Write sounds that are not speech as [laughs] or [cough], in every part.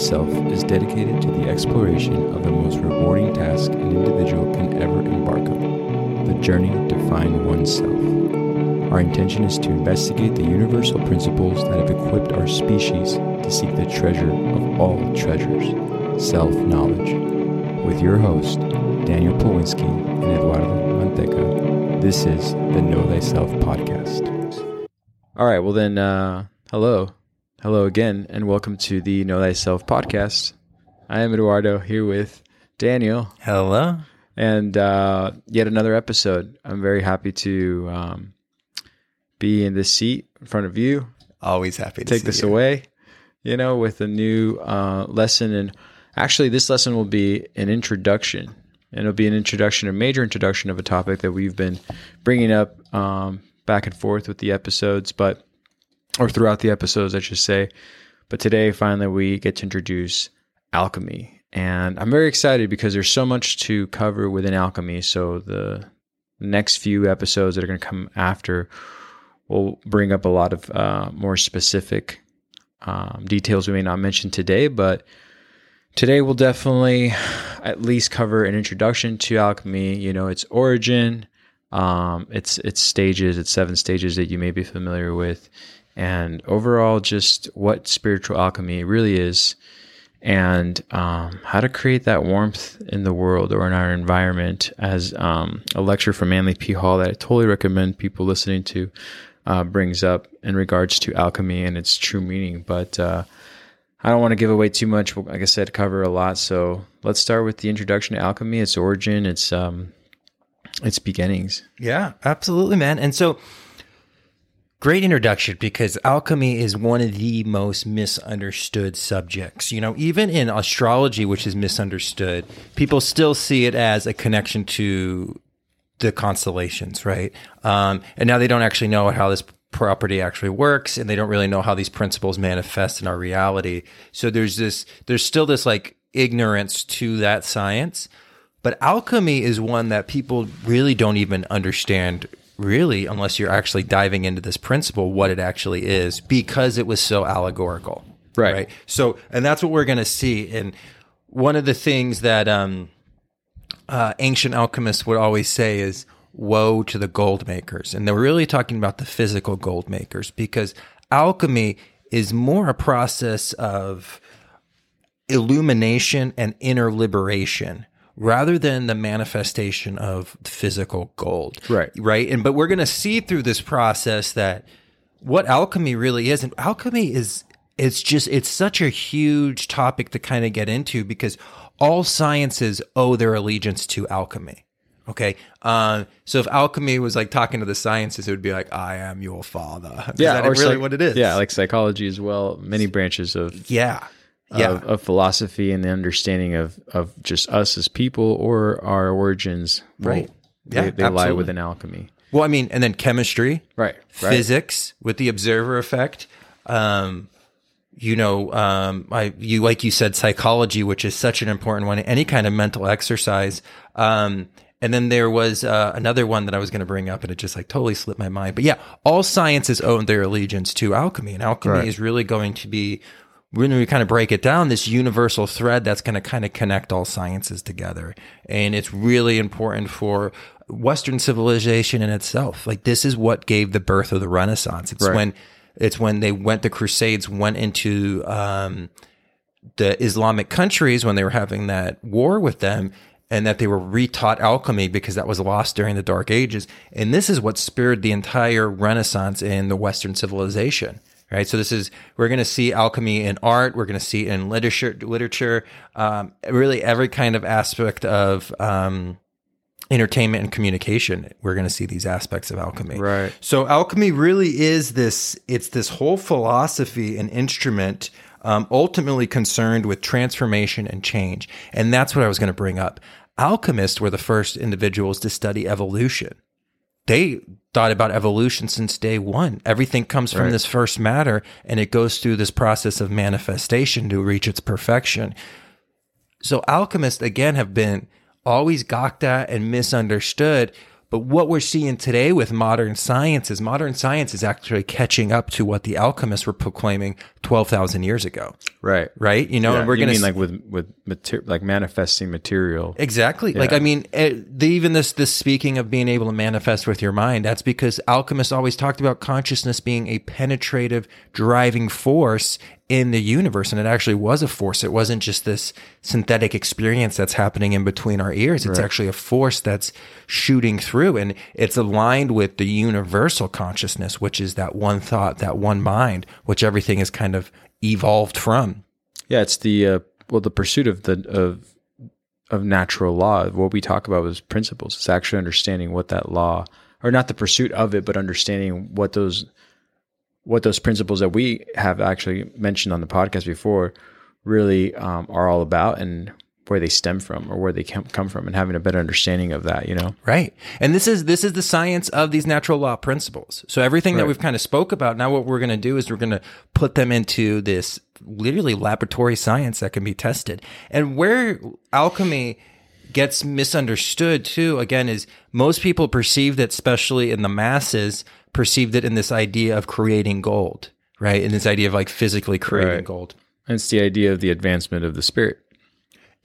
Thyself is dedicated to the exploration of the most rewarding task an individual can ever embark on the journey to find oneself. Our intention is to investigate the universal principles that have equipped our species to seek the treasure of all treasures self knowledge. With your host, Daniel Powinski and Eduardo Manteca, this is the Know Thyself podcast. All right, well, then, uh, hello. Hello again, and welcome to the Know Thyself podcast. I am Eduardo here with Daniel. Hello. And uh, yet another episode. I'm very happy to um, be in this seat in front of you. Always happy to take this you. away, you know, with a new uh, lesson. And actually, this lesson will be an introduction, and it'll be an introduction, a major introduction of a topic that we've been bringing up um, back and forth with the episodes, but or throughout the episodes, I should say. But today, finally, we get to introduce alchemy. And I'm very excited because there's so much to cover within alchemy. So the next few episodes that are going to come after will bring up a lot of uh, more specific um, details we may not mention today. But today we'll definitely at least cover an introduction to alchemy, you know, its origin, um, its its stages, its seven stages that you may be familiar with, and overall just what spiritual alchemy really is and um, how to create that warmth in the world or in our environment as um, a lecture from Manly P. Hall that I totally recommend people listening to uh, brings up in regards to alchemy and its true meaning. But uh, I don't want to give away too much. Like I said, cover a lot. So let's start with the introduction to alchemy, its origin, its um, its beginnings. Yeah, absolutely, man. And so great introduction because alchemy is one of the most misunderstood subjects. You know, even in astrology, which is misunderstood, people still see it as a connection to the constellations, right? Um, and now they don't actually know how this property actually works and they don't really know how these principles manifest in our reality. So there's this, there's still this like ignorance to that science. But alchemy is one that people really don't even understand really unless you're actually diving into this principle what it actually is because it was so allegorical right, right? so and that's what we're going to see. And one of the things that um, uh, ancient alchemists would always say is woe to the gold makers. And they're really talking about the physical gold makers because alchemy is more a process of illumination and inner liberation rather than the manifestation of physical gold. Right. Right. And but we're going to see through this process that what alchemy really is and alchemy is it's just it's such a huge topic to kind of get into because all sciences owe their allegiance to alchemy. Okay. Uh, so if alchemy was like talking to the sciences, it would be like, I am your father. [laughs] Is yeah, that or really psych- what it is? Yeah, like psychology as well. Many branches of yeah. Yeah. of, of philosophy and the understanding of of just us as people or our origins. well, Right. They, Yeah, they lie within alchemy. well, I mean, and then chemistry. Right. Right. physics with the observer effect. Um, you know, um, I you like you said psychology, which is such an important one. Any kind of mental exercise. Um, and then there was uh, another one that I was going to bring up, and it just like totally slipped my mind. But yeah, all sciences owe their allegiance to alchemy, and alchemy Right. is really going to be when we kind of break it down, this universal thread that's going to kind of connect all sciences together. And it's really important for Western civilization in itself. Like this is what gave the birth of the Renaissance. It's Right. when it's when they went the Crusades went into um, the Islamic countries when they were having that war with them and that they were retaught alchemy because that was lost during the dark ages and this is what spurred the entire renaissance in the western civilization right? So this is we're going to see alchemy in art we're going to see it in literature literature um, really every kind of aspect of um, entertainment and communication we're going to see these aspects of alchemy. Right. so alchemy really is this it's this whole philosophy and instrument um, ultimately concerned with transformation and change. And that's what i was going to bring up. Alchemists were the first individuals to study evolution they thought about evolution since day one. Everything comes from Right. this first matter and it goes through this process of manifestation to reach its perfection. So alchemists again have been always gawked at and misunderstood, But what we're seeing today with modern science is modern science is actually catching up to what the alchemists were proclaiming 12,000 years ago. Right. Right. You know, Yeah, and we're going to mean like with with mater- like manifesting material. Exactly. Like I mean, eh, the, even this this speaking of being able to manifest with your mind. That's because alchemists always talked about consciousness being a penetrative driving force in the universe, and it actually was a force. It wasn't just this synthetic experience that's happening in between our ears. It's actually a force that's shooting through, and it's aligned with the universal consciousness, which is that one thought, that one mind, which everything is kind of evolved from. Yeah, it's the uh, well the pursuit of the of of natural law. What we talk about is principles. It's actually understanding what that law or not the pursuit of it, but understanding what those what those principles that we have actually mentioned on the podcast before really um, are all about and where they stem from or where they come come from and having a better understanding of that, you know. Right. And this is this is the science of these natural law principles. So everything that we've kind of spoke about, now what we're going to do is we're going to put them into this literally laboratory science that can be tested. And where alchemy gets misunderstood too again is most people perceive that especially in the masses perceived it in this idea of creating gold, right? In this idea of like physically creating Right. gold. And it's the idea of the advancement of the spirit.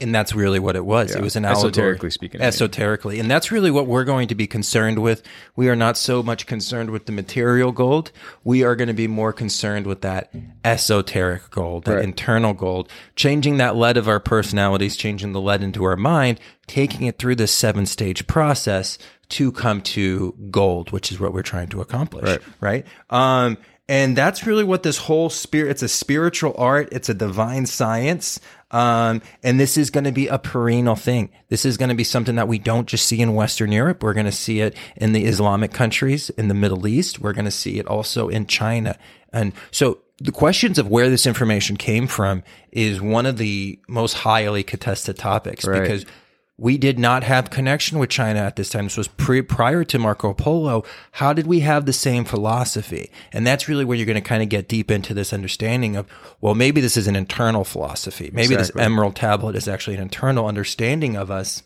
And that's really what it was. It was an allegory. Esoterically speaking, Esoterically. And that's really what we're going to be concerned with. We are not so much concerned with the material gold. We are going to be more concerned with that esoteric gold, that Right. internal gold, changing that lead of our personalities, changing the lead into our mind, taking it through this seven stage process to come to gold, which is what we're trying to accomplish. Right. Right. Um, and that's really what this whole spirit, it's a spiritual art. It's a divine science. Um, and this is going to be a perennial thing. This is going to be something that we don't just see in Western Europe. We're going to see it in the Islamic countries, in the Middle East. We're going to see it also in China. And so the questions of where this information came from is one of the most highly contested topics Right. because we did not have connection with China at this time. This was pre- prior to Marco Polo. How did we have the same philosophy? And that's really where you're going to kind of get deep into this understanding of, well, maybe this is an internal philosophy. Maybe Exactly. this emerald tablet is actually an internal understanding of us.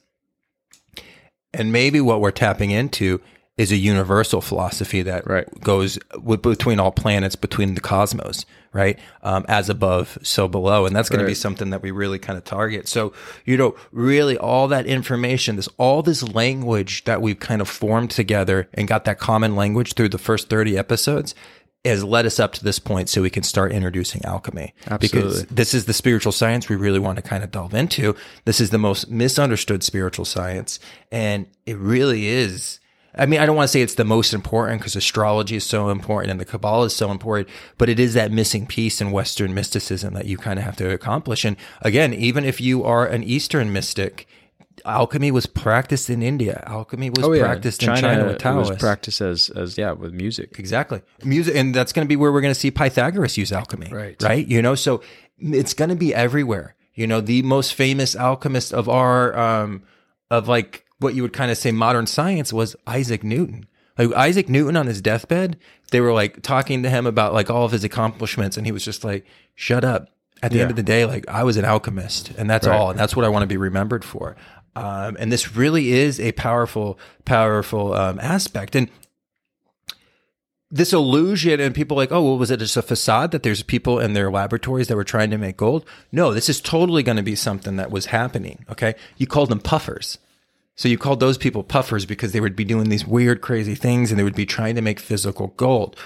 And maybe what we're tapping into is a universal philosophy that Right. goes with, between all planets, between the cosmos, right? Um, as above, so below. And that's going to be something that we really kind of target. So, you know, really all that information, this, all this language that we've kind of formed together and got that common language through the first 30 episodes has led us up to this point so we can start introducing alchemy. Because Absolutely. this is the spiritual science we really want to kind of delve into. This is the most misunderstood spiritual science. And it really is. I mean, I don't want to say it's the most important because astrology is so important and the Kabbalah is so important, but it is that missing piece in Western mysticism that you kind of have to accomplish. And again, even if you are an Eastern mystic, alchemy was practiced in India. Alchemy was practiced in China with was Taoists. practiced as as yeah with music. Exactly. Music, and that's going to be where we're going to see Pythagoras use alchemy. Right. Right. You know, so it's going to be everywhere. You know, the most famous alchemist of our, um, of like what you would kind of say modern science was Isaac Newton. Like Isaac Newton on his deathbed, they were like talking to him about like all of his accomplishments, and he was just like, "Shut up." At the end of the day, like I was an alchemist, and that's Right. all, and that's what I want to be remembered for. Um, and this really is a powerful, powerful um, aspect. And this illusion and people like, oh, well, was it just a facade that there's people in their laboratories that were trying to make gold? No, this is totally going to be something that was happening. Okay. You called them puffers. So you called those people puffers because they would be doing these weird, crazy things and they would be trying to make physical gold.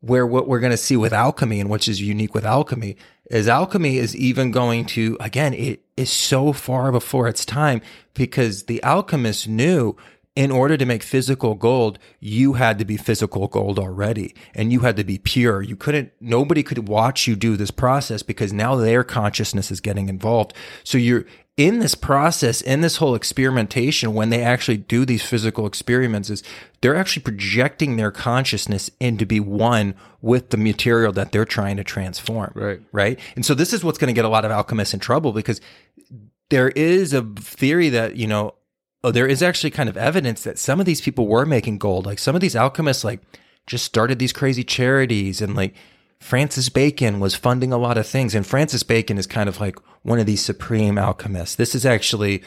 Where what we're going to see with alchemy and which is unique with alchemy is alchemy is even going to, again, it is so far before its time because the alchemists knew in order to make physical gold, you had to be physical gold already and you had to be pure. You couldn't, nobody could watch you do this process because now their consciousness is getting involved. So you're in this process, in this whole experimentation, when they actually do these physical experiments, is they're actually projecting their consciousness into be one with the material that they're trying to transform. Right. Right. And so this is what's going to get a lot of alchemists in trouble because there is a theory that, you know, oh, there is actually kind of evidence that some of these people were making gold. Like some of these alchemists, like just started these crazy charities and like Francis Bacon was funding a lot of things. And Francis Bacon is kind of like one of these supreme alchemists. This is actually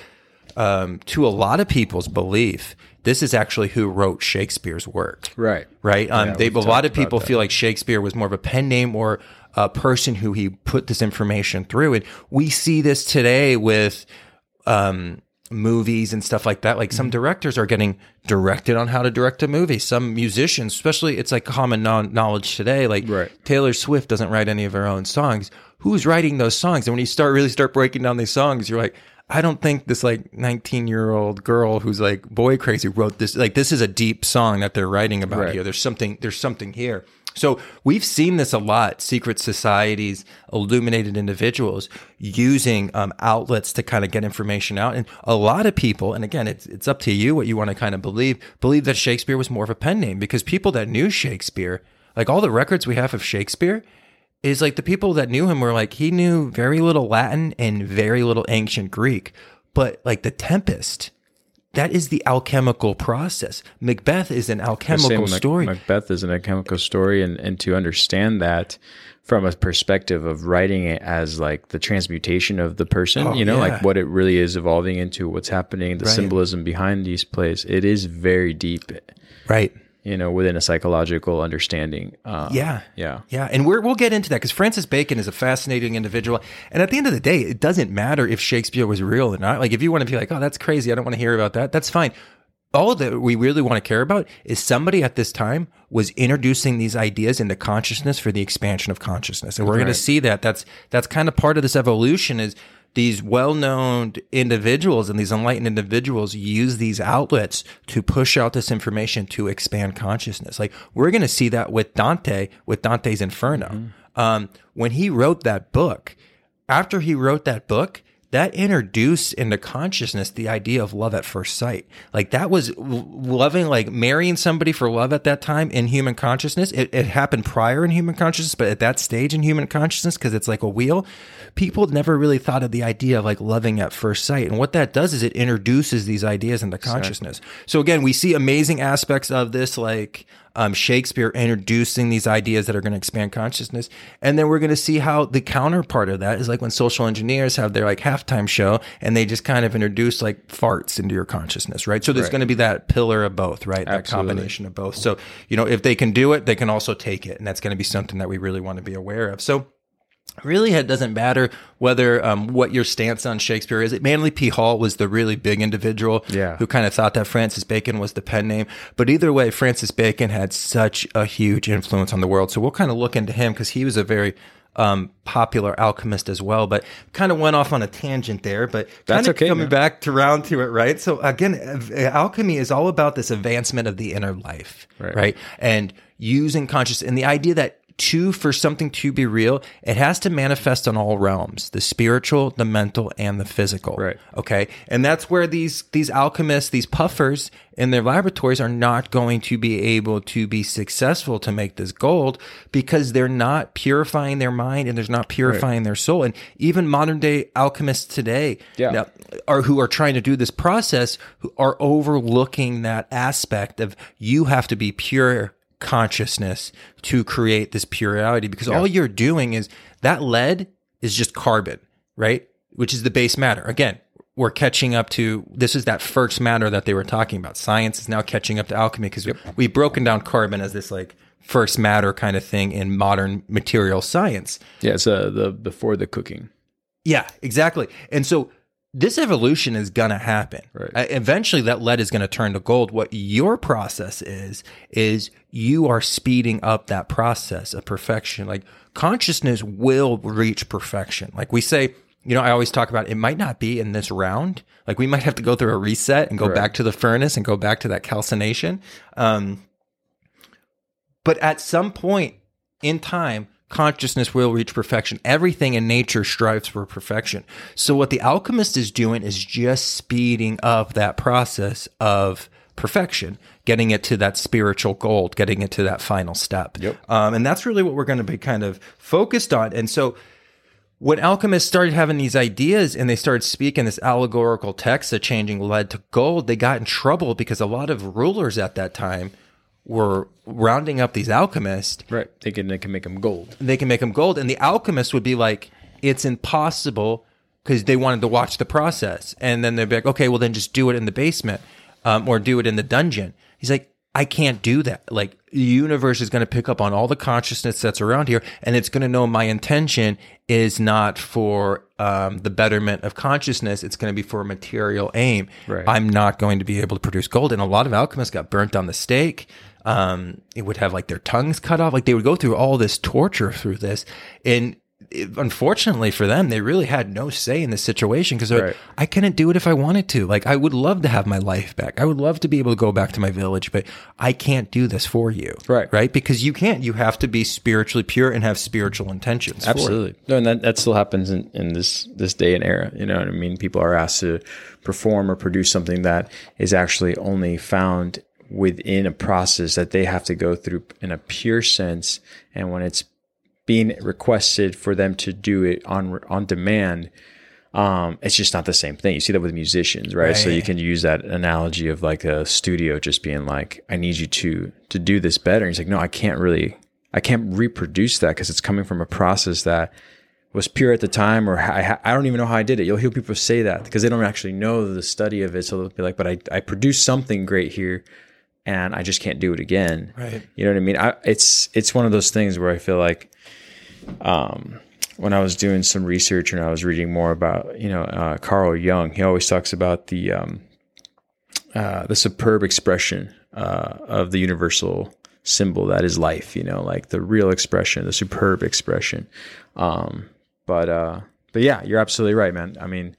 um, to a lot of people's belief, this is actually who wrote Shakespeare's work. Right. Right. Um, Yeah, they, a lot of people feel like Shakespeare was more of a pen name or a person who he put this information through. And we see this today with um, movies and stuff like that. Like Mm-hmm. some directors are getting directed on how to direct a movie. Some musicians, especially, it's like common non- knowledge today. Like Right. Taylor Swift doesn't write any of her own songs. Who's writing those songs? And when you start really start breaking down these songs, you're like, I don't think this like 19 year old girl who's like boy crazy wrote this. Like this is a deep song that they're writing about Right. here. There's something. There's something here. So we've seen this a lot. Secret societies, illuminated individuals using um, outlets to kind of get information out, and a lot of people. And again, it's it's up to you what you want to kind of believe. Believe that Shakespeare was more of a pen name because people that knew Shakespeare, like all the records we have of Shakespeare, is like the people that knew him were like he knew very little Latin and very little ancient Greek, but like the Tempest. That is the alchemical process. Macbeth is an alchemical story. Macbeth is an alchemical story, and and to understand that from a perspective of writing it as like the transmutation of the person, Oh, you know, yeah. like what it really is evolving into, what's happening, the Right. symbolism behind these plays. It is very deep, right. You know, within a psychological understanding. Uh, Yeah. yeah, Yeah, and we're, we'll get into that because Francis Bacon is a fascinating individual. And at the end of the day, it doesn't matter if Shakespeare was real or not. Like, if you want to be like, oh, that's crazy, I don't want to hear about that, that's fine. All that we really want to care about is somebody at this time was introducing these ideas into consciousness for the expansion of consciousness. And we're going to see that. That's that's kind of part of this evolution is these well-known individuals and these enlightened individuals use these outlets to push out this information to expand consciousness. Like we're going to see that with Dante, with Dante's Inferno. Um, when he wrote that book, after he wrote that book, that introduced into consciousness the idea of love at first sight. Like that was loving, like marrying somebody for love at that time in human consciousness. It, it happened prior in human consciousness, but at that stage in human consciousness, because it's like a wheel, people never really thought of the idea of like loving at first sight. And what that does is it introduces these ideas into consciousness. So again, we see amazing aspects of this, like um, Shakespeare introducing these ideas that are going to expand consciousness. And then we're going to see how the counterpart of that is like when social engineers have their like halftime show and they just kind of introduce like farts into your consciousness, right? So there's Right. going to be that pillar of both, right? That Absolutely. combination of both. So, you know, if they can do it, they can also take it. And that's going to be something that we really want to be aware of. So, really it doesn't matter whether um, what your stance on Shakespeare is. Manly P. Hall was the really big individual Yeah. who kind of thought that Francis Bacon was the pen name. But either way, Francis Bacon had such a huge influence on the world. So we'll kind of look into him because he was a very um, popular alchemist as well, but kind of went off on a tangent there. But kind That's of okay, coming man. back to round to it, right? So again, uh, alchemy is all about this advancement of the inner life, Right. right? And using consciousness and the idea that to for something to be real, it has to manifest on all realms: the spiritual, the mental, and the physical. Right. Okay. And that's where these these alchemists, these puffers in their laboratories are not going to be able to be successful to make this gold because they're not purifying their mind and there's not purifying their soul. And even modern day alchemists today Yeah. now, are who are trying to do this process are overlooking that aspect of you have to be pure consciousness to create this pure reality because all you're doing is that lead is just carbon, right? Which is the base matter. Again, we're catching up to this is that first matter that they were talking about. Science is now catching up to alchemy because we've broken down carbon as this like first matter kind of thing in modern material science. yeah. It's uh, the before the cooking. Yeah, exactly. And so this evolution is going to happen. Right. Uh, Eventually that lead is going to turn to gold. What your process is is you are speeding up that process of perfection. Like consciousness will reach perfection. Like we say, you know, I always talk about it might not be in this round. Like we might have to go through a reset and go Correct. back to the furnace and go back to that calcination. Um, but at some point in time, consciousness will reach perfection. Everything in nature strives for perfection. So, what the alchemist is doing is just speeding up that process of perfection, getting it to that spiritual gold, getting it to that final step. Yep. Um, and that's really what we're going to be kind of focused on. And so, when alchemists started having these ideas and they started speaking this allegorical text of changing lead to gold, they got in trouble because a lot of rulers at that time were rounding up these alchemists. Right. Thinking they can make them gold. They can make them gold, and the alchemists would be like, "It's impossible because they wanted to watch the process. And then they'd be like, okay, well then just do it in the basement um, or do it in the dungeon. He's like, I can't do that. Like the universe is going to pick up on all the consciousness that's around here, and it's going to know my intention is not for um, the betterment of consciousness. It's going to be for a material aim. Right. I'm not going to be able to produce gold. And a lot of alchemists got burnt on the stake. Um, it would have like their tongues cut off. Like they would go through all this torture through this, and it- unfortunately for them, they really had no say in the situation because Right. I couldn't do it if I wanted to. Like I would love to have my life back. I would love to be able to go back to my village, but I can't do this for you. Right. Right. Because you can't. You have to be spiritually pure and have spiritual intentions. for. Absolutely. No, and that, that still happens in, in this this day and era. You know what I mean? People are asked to perform or produce something that is actually only found within a process that they have to go through in a pure sense. And when it's being requested for them to do it on on demand, um, it's just not the same thing. You see that with musicians, right? So you can use that analogy of like a studio just being like, I need you to to do this better. And he's like, no, I can't really, I can't reproduce that because it's coming from a process that was pure at the time, or I, I don't even know how I did it. You'll hear people say that because they don't actually know the study of it. So they'll be like, but I, I produced something great here and I just can't do it again. Right. You know what I mean? I, it's, it's one of those things where I feel like, um, when I was doing some research and I was reading more about, you know, uh, Carl Jung, he always talks about the, um, uh, the superb expression uh, of the universal symbol that is life. You know, like the real expression, the superb expression. Um, but uh, but yeah, you're absolutely right, man. I mean,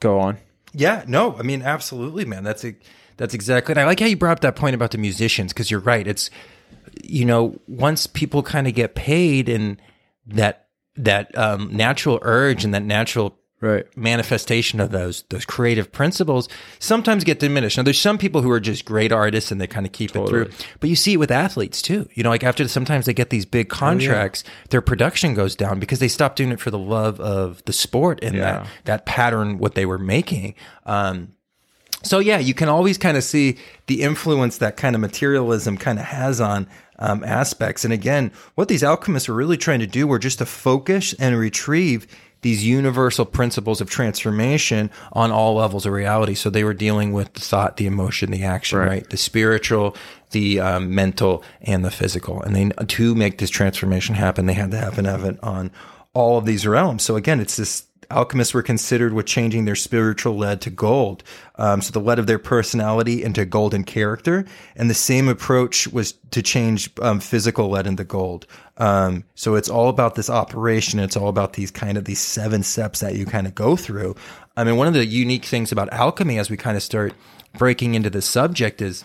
go on. Yeah, no, I mean, absolutely, man. That's a, that's exactly. And I like how you brought up that point about the musicians because you're right. It's you know once people kind of get paid and that that um, natural urge and that natural Right. manifestation of those those creative principles sometimes get diminished. Now, there's some people who are just great artists and they kind of keep it through, but you see it with athletes too. You know, like after sometimes they get these big contracts, their production goes down because they stop doing it for the love of the sport and Yeah. that that pattern what they were making. Um, so yeah, you can always kind of see the influence that kind of materialism kind of has on um, aspects. And again, what these alchemists were really trying to do were just to focus and retrieve these universal principles of transformation on all levels of reality. So they were dealing with the thought, the emotion, the action, Right. right? The spiritual, the um, mental, and the physical. And they to make this transformation happen, they had to have an evidence on all of these realms. So again, it's this alchemists were considered with changing their spiritual lead to gold. Um, so the lead of their personality into golden character. And the same approach was to change um, physical lead into gold. Um, so it's all about this operation. It's all about these kind of these seven steps that you kind of go through. I mean, one of the unique things about alchemy as we kind of start breaking into the subject is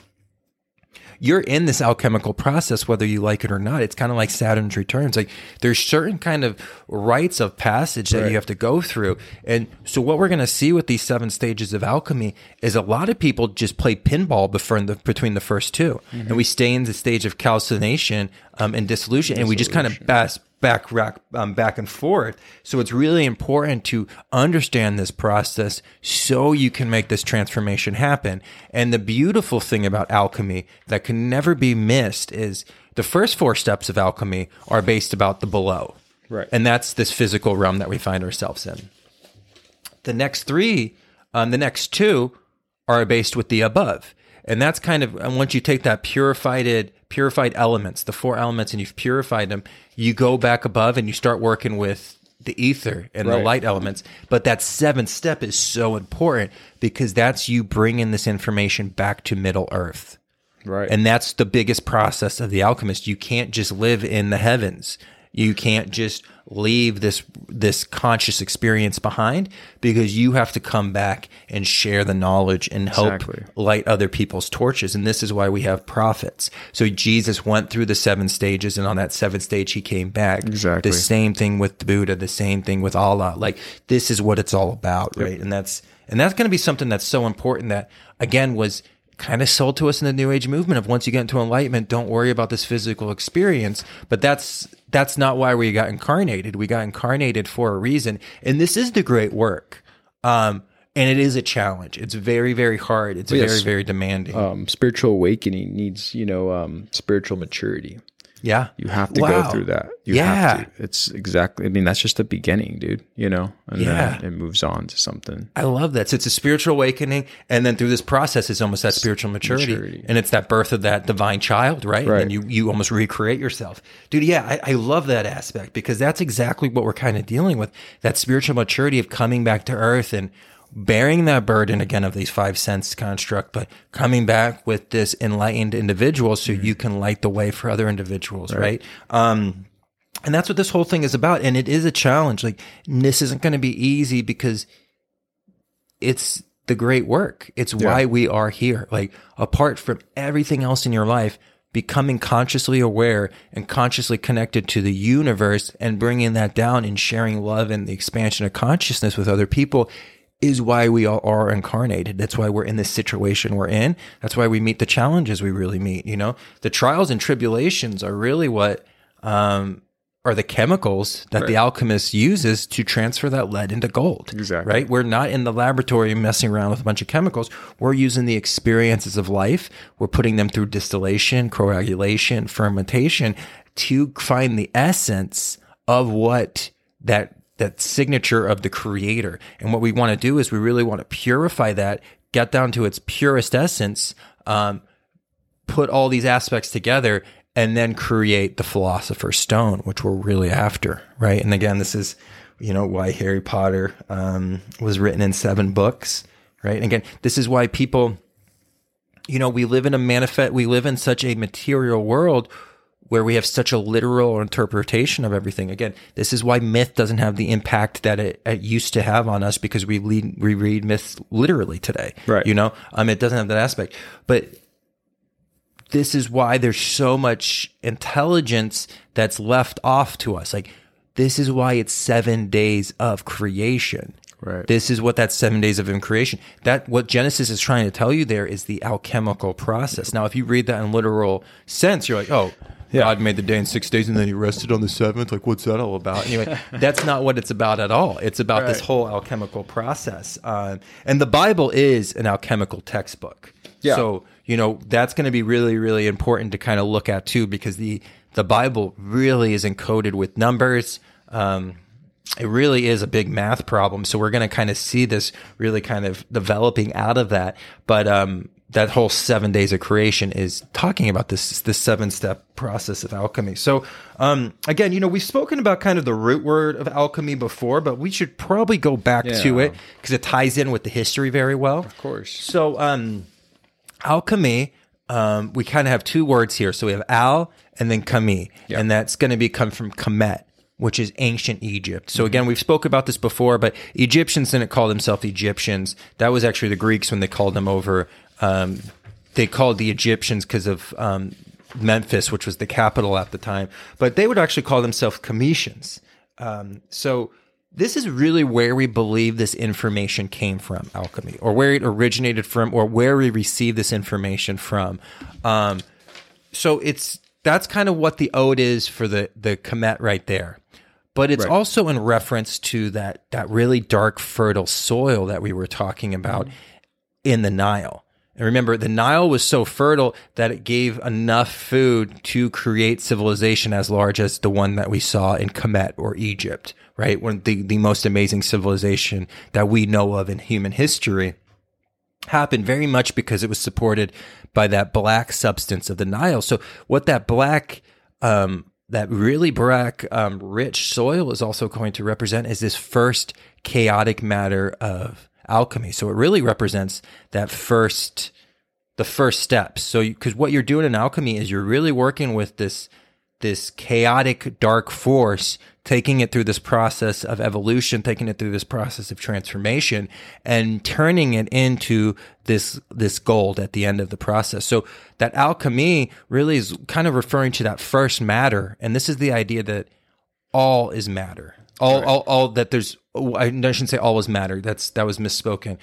you're in this alchemical process whether you like it or not. It's kind of like saturn's returns. Like there's certain kind of rites of passage that you have to go through. And so what we're going to see with these seven stages of alchemy is a lot of people just play pinball before the, between the first 2 and mm-hmm. we stay in the stage of calcination um, and dissolution, and we just kind of bass back rack, um, back and forth. So it's really important to understand this process so you can make this transformation happen. And the beautiful thing about alchemy that can never be missed is the first four steps of alchemy are based about the below. Right. And that's this physical realm that we find ourselves in. The next three, um, the next two are based with the above. And that's kind of and once you take that purified purified elements, the four elements, and you've purified them, you go back above and you start working with the ether and the light elements. But that seventh step is so important because that's you bringing this information back to Middle Earth. Right. And that's the biggest process of the alchemist. You can't just live in the heavens. You can't just leave this this conscious experience behind because you have to come back and share the knowledge and help Exactly. light other people's torches. And this is why we have prophets. So Jesus went through the seven stages, and on that seventh stage, he came back. Exactly. The same thing with the Buddha. The same thing with Allah. Like this is what it's all about, right? And that's and that's going to be something that's so important. That again was kind of sold to us in the New Age movement of once you get into enlightenment, don't worry about this physical experience. But that's that's not why we got incarnated. We got incarnated for a reason, and this is the great work. Um, and it is a challenge. It's very, very hard. It's yes. very, very demanding. um, spiritual awakening needs, you know, um, spiritual maturity. Yeah. You have to Wow. go through that. You Yeah. have to. It's exactly. I mean, that's just the beginning, dude. You know, and Yeah. then it moves on to something. I love that. So it's a spiritual awakening, and then through this process, it's almost that spiritual maturity, Maturity. and it's that birth of that divine child, right? Right. And you you almost recreate yourself, dude. Yeah, I, I love that aspect because that's exactly what we're kind of dealing with that spiritual maturity of coming back to earth and bearing that burden again of these five sense construct, but coming back with this enlightened individual so you can light the way for other individuals, right? Um, and that's what this whole thing is about. And it is a challenge. Like this isn't going to be easy because it's the great work. It's why we are here. Like apart from everything else in your life, becoming consciously aware and consciously connected to the universe and bringing that down and sharing love and the expansion of consciousness with other people is why we all are incarnated. That's why we're in this situation we're in. That's why we meet the challenges we really meet. You know, the trials and tribulations are really what, um, are the chemicals that the alchemist uses to transfer that lead into gold. Exactly. Right? We're not in the laboratory messing around with a bunch of chemicals. We're using the experiences of life. We're putting them through distillation, coagulation, fermentation to find the essence of what that that signature of the creator. And what we want to do is we really want to purify that, get down to its purest essence, um, put all these aspects together and then create the philosopher's stone which we're really after right and again this is you know why harry potter um, was written in seven books right and again this is why people you know we live in a manifest we live in such a material world where we have such a literal interpretation of everything again this is why myth doesn't have the impact that it, it used to have on us because we lead, we read myths literally today Right. you know um it doesn't have that aspect but this is why there's so much intelligence that's left off to us. Like, this is why it's seven days of creation. Right. This is what that seven days of creation. That what Genesis is trying to tell you there is the alchemical process. Now, if you read that in literal sense, you're like, oh, God made the day in six days and then he rested on the seventh. Like, what's that all about? Anyway, that's not what it's about at all. It's about this whole alchemical process. Um, and the Bible is an alchemical textbook. Yeah. So, you know, that's going to be really, really important to kind of look at too, because the, the Bible really is encoded with numbers. Um, it really is a big math problem. So we're going to kind of see this really kind of developing out of that. But, um, that whole seven days of creation is talking about this this seven step process of alchemy. So um, again, you know, we've spoken about kind of the root word of alchemy before, but we should probably go back to it because it ties in with the history very well. Of course. So, um, alchemy, um, we kind of have two words here. So we have al and then kami, and that's going to be come from Kemet, which is ancient Egypt. So again, we've spoke about this before, but Egyptians didn't call themselves Egyptians. That was actually the Greeks when they called them over. Um, they called the Egyptians because of um, Memphis, which was the capital at the time, but they would actually call themselves Kemetians. Um, so this is really where we believe this information came from, alchemy, or where it originated from, or where we received this information from. Um, so it's that's kind of what the ode is for the the Kemet right there. But it's also in reference to that that really dark, fertile soil that we were talking about in the Nile. And remember, the Nile was so fertile that it gave enough food to create civilization as large as the one that we saw in Kemet or Egypt, right? One the, the most amazing civilization that we know of in human history happened very much because it was supported by that black substance of the Nile. So what that black, um, that really black, um, rich soil is also going to represent is this first chaotic matter of alchemy. So it really represents that first, the first steps. So because what you're doing in alchemy is you're really working with this this chaotic dark force taking it through this process of evolution taking it through this process of transformation and turning it into this this gold at the end of the process so that alchemy really is kind of referring to that first matter and this is the idea that all is matter all all, all that there's I shouldn't say always matter that's that was misspoken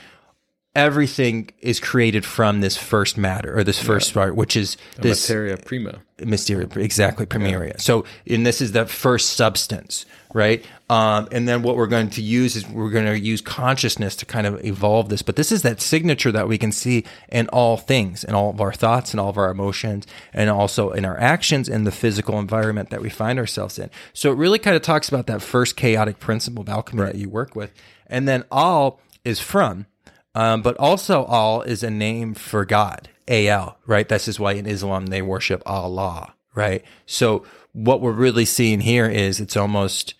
everything is created from this first matter or this first part, which is this Materia prima. Mysteria, exactly, Primaria. So, and this is the first substance, right? Um, and then what we're going to use is we're going to use consciousness to kind of evolve this. But this is that signature that we can see in all things, in all of our thoughts and all of our emotions, and also in our actions and the physical environment that we find ourselves in. So it really kind of talks about that first chaotic principle of alchemy that you work with. And then all is from, um, but also all is a name for God. Al, right? This is why in Islam they worship Allah, right? So what we're really seeing here is it's almost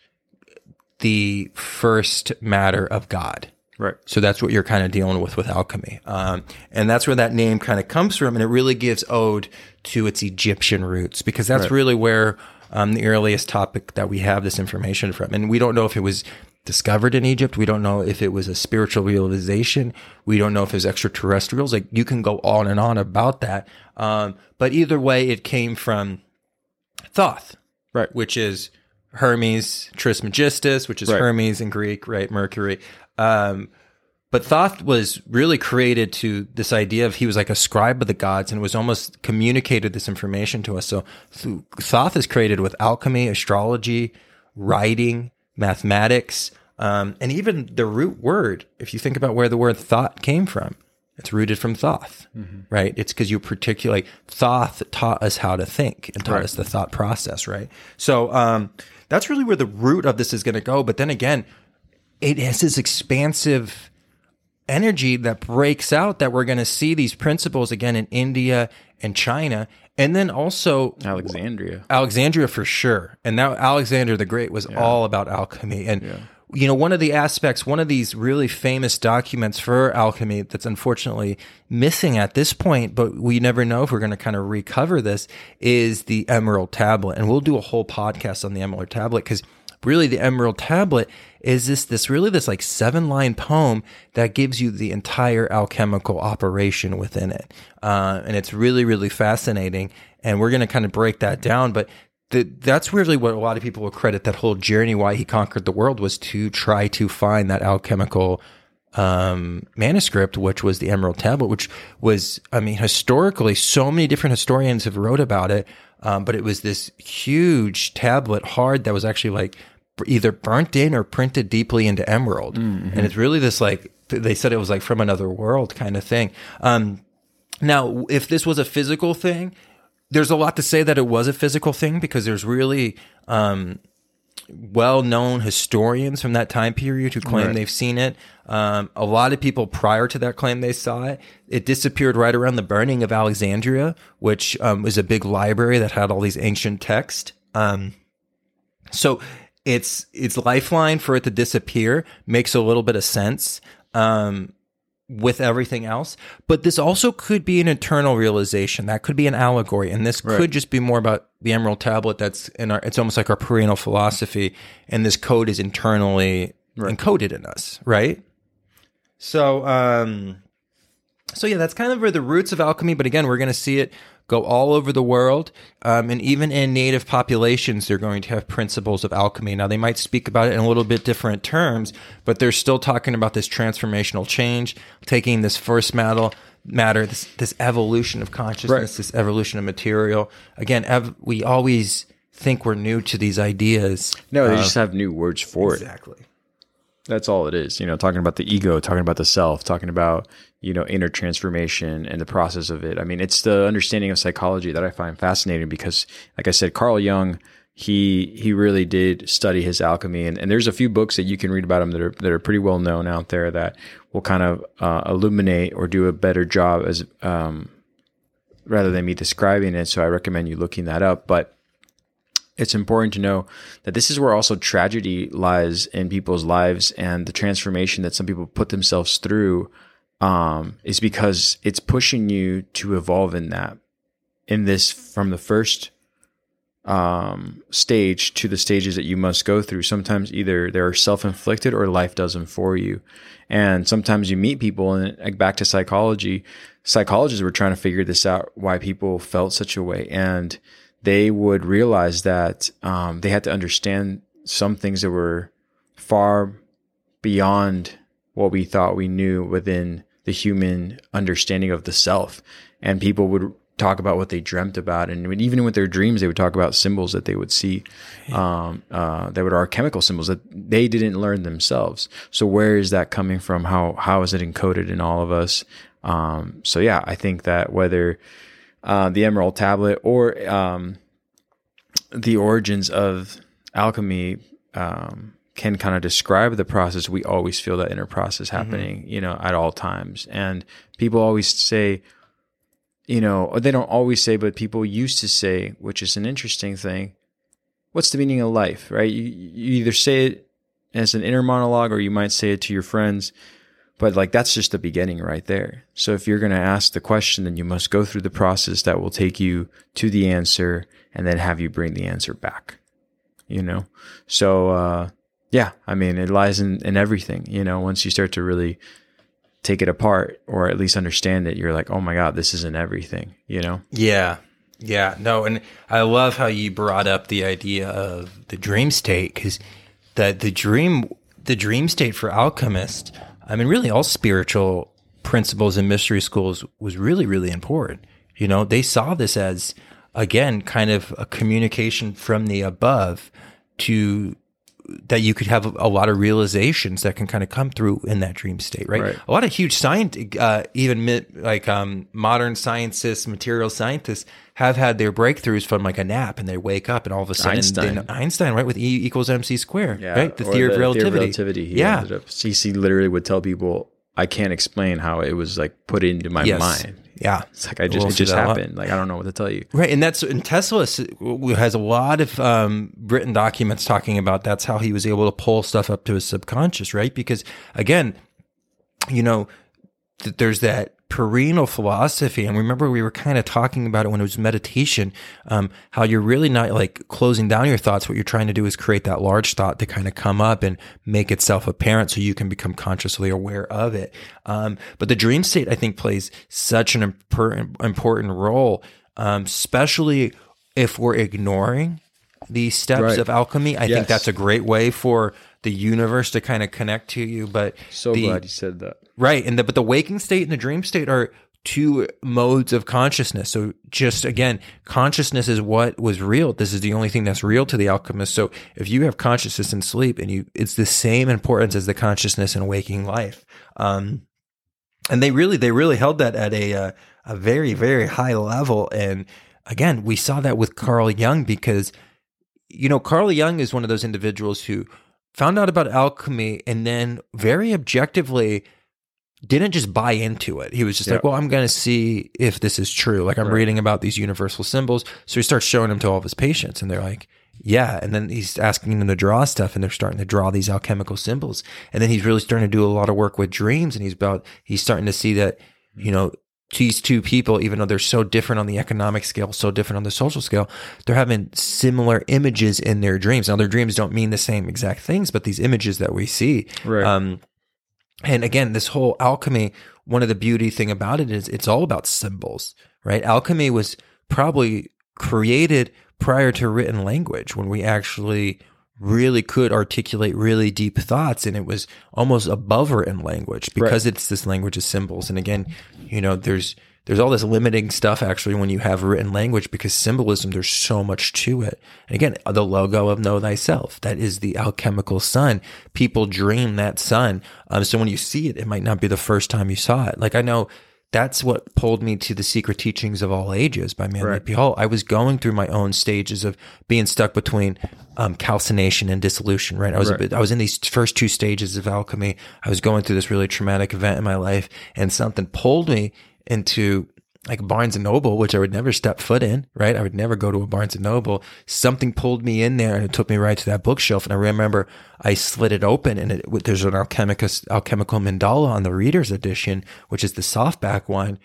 the first matter of God. Right. So that's what you're kind of dealing with with alchemy. Um, and that's where that name kind of comes from. And it really gives ode to its Egyptian roots because that's Right. really where um, the earliest topic that we have this information from. And we don't know if it was discovered in Egypt. We don't know if it was a spiritual realization. We don't know if it was extraterrestrials. Like you can go on and on about that. Um, but either way, it came from Thoth, Right. which is Hermes Trismegistus, which is Right. Hermes in Greek, right? Mercury. Um, but Thoth was really created to this idea of he was like a scribe of the gods and was almost communicated this information to us. So Thoth is created with alchemy, astrology, writing, mathematics, um, and even the root word. If you think about where the word thought came from, it's rooted from Thoth, right? It's because you particularly Thoth taught us how to think and taught Right. us the thought process, right? So um, that's really where the root of this is going to go. But then again, it has this expansive energy that breaks out that we're going to see these principles again in India and China, and then also Alexandria. Alexandria for sure. And now Alexander the Great was all about alchemy. And you know, one of the aspects, one of these really famous documents for alchemy that's unfortunately missing at this point, but we never know if we're going to kind of recover this is the Emerald Tablet. And we'll do a whole podcast on the Emerald Tablet because really the Emerald Tablet is this this really this like seven line poem that gives you the entire alchemical operation within it, uh, and it's really really fascinating. And we're going to kind of break that down, but. The, that's really what a lot of people will credit that whole journey why he conquered the world was to try to find that alchemical um, manuscript, which was the Emerald Tablet, which was, I mean, historically, so many different historians have wrote about it. Um, but it was this huge tablet, hard, that was actually like either burnt in or printed deeply into emerald. And it's really this like, they said it was like from another world kind of thing. Um, now, if this was a physical thing, there's a lot to say that it was a physical thing because there's really um, well-known historians from that time period who claim Right. they've seen it. Um, a lot of people prior to that claim they saw it. It disappeared right around the burning of Alexandria, which um, was a big library that had all these ancient texts. Um, so it's it's lifeline for it to disappear makes a little bit of sense. Um, with everything else. But this also could be an internal realization. That could be an allegory. And this Right. could just be more about the Emerald Tablet that's in our, it's almost like our perennial philosophy. And this code is internally encoded in us, right? So, um, so yeah, that's kind of where the roots of alchemy. But again, we're going to see it go all over the world, um, and even in native populations, they're going to have principles of alchemy. Now, they might speak about it in a little bit different terms, but they're still talking about this transformational change, taking this first matter, matter, this this evolution of consciousness, Right. this evolution of material. Again, ev- we always think we're new to these ideas. No, they just have new words for it. Exactly. That's all it is. You know, talking about the ego, talking about the self, talking about, you know, inner transformation and the process of it. I mean, it's the understanding of psychology that I find fascinating because, like I said, Carl Jung, he he really did study his alchemy, and, and there's a few books that you can read about him that are that are pretty well known out there that will kind of uh, illuminate or do a better job as um, rather than me describing it. So I recommend you looking that up. But it's important to know that this is where also tragedy lies in people's lives and the transformation that some people put themselves through um, is because it's pushing you to evolve in that in this from the first um, stage to the stages that you must go through. Sometimes either they're self-inflicted or life does them for you. And sometimes you meet people and like back to psychology psychologists were trying to figure this out why people felt such a way. And they would realize that um, they had to understand some things that were far beyond what we thought we knew within the human understanding of the self. And people would talk about what they dreamt about, and even with their dreams, they would talk about symbols that they would see, um, uh, that would alchemical symbols that they didn't learn themselves. So where is that coming from? How how is it encoded in all of us? Um, so yeah, I think that whether uh, the Emerald Tablet or um, the origins of alchemy um, can kind of describe the process, we always feel that inner process happening, mm-hmm. you know, at all times. And people always say, you know, or they don't always say, but people used to say, which is an interesting thing, what's the meaning of life, right? You, you either say it as an inner monologue or you might say it to your friends, but like that's just the beginning right there. So if you're going to ask the question, then you must go through the process that will take you to the answer and then have you bring the answer back, you know? So, uh, yeah, I mean, it lies in, in everything, you know, once you start to really take it apart or at least understand it, you're like, oh my God, this isn't everything, you know? Yeah. Yeah. No. And I love how you brought up the idea of the dream state because the, the dream, the dream state for alchemists, I mean, really all spiritual principles in mystery schools was really, really important. You know, they saw this as, again, kind of a communication from the above to that you could have a, lot of realizations that can kind of come through in that dream state, right? right. A lot of huge science, uh, even like um, modern scientists, material scientists, have had their breakthroughs from like a nap, and they wake up, and all of a sudden, Einstein, they, Einstein right, with E equals mc squared, yeah, right? The theory, the of relativity. Theory of relativity. Yeah, CC literally would tell people, "I can't explain how it was like put into my yes. mind." Yeah, it's like I just we'll it just happened. Like I don't know what to tell you. Right, and that's and Tesla has a lot of um, written documents talking about that's how he was able to pull stuff up to his subconscious. Right, because again, you know, th- there's that perennial philosophy. And remember, we were kind of talking about it when it was meditation, um, how you're really not like closing down your thoughts. What you're trying to do is create that large thought to kind of come up and make itself apparent so you can become consciously aware of it. Um, but the dream state, I think, plays such an important, important role, um, especially if we're ignoring these steps right. of alchemy. I yes. think that's a great way for the universe to kind of connect to you. But so the, glad you said that. Right. And the, but the waking state and the dream state are two modes of consciousness. So just again, consciousness is what was real. This is the only thing that's real to the alchemist. So if you have consciousness in sleep and you, it's the same importance as the consciousness in waking life. Um, and they really, they really held that at a, uh, a very, very high level. And again, we saw that with Carl Jung because, you know, Carl Jung is one of those individuals who found out about alchemy and then very objectively didn't just buy into it. He was just yep. like, well, I'm going to see if this is true. Like I'm right. reading about these universal symbols. So he starts showing them to all of his patients and they're like, yeah. And then he's asking them to draw stuff and they're starting to draw these alchemical symbols. And then he's really starting to do a lot of work with dreams and he's about, he's starting to see that, you know, these two people, even though they're so different on the economic scale, so different on the social scale, they're having similar images in their dreams. Now, their dreams don't mean the same exact things, but these images that we see, right. um, and again, this whole alchemy, one of the beauty thing about it is it's all about symbols, right? Alchemy was probably created prior to written language when we actually really could articulate really deep thoughts and it was almost above her written language because right. it's this language of symbols. And again, you know, there's there's all this limiting stuff actually when you have written language because symbolism, there's so much to it. And again, the logo of Know Thyself, that is the alchemical sun. People dream that sun. Um, so when you see it, it might not be the first time you saw it. Like I know that's what pulled me to the secret teachings of all ages by Manly right. P. Hall. I was going through my own stages of being stuck between um, calcination and dissolution. Right, I was right. Bit, I was in these first two stages of alchemy. I was going through this really traumatic event in my life, and something pulled me into like Barnes and Noble, which I would never step foot in, right? I would never go to a Barnes and Noble. Something pulled me in there and it took me right to that bookshelf. And I remember I slid it open and it, there's an alchemicus, alchemical mandala on the reader's edition, which is the softback one.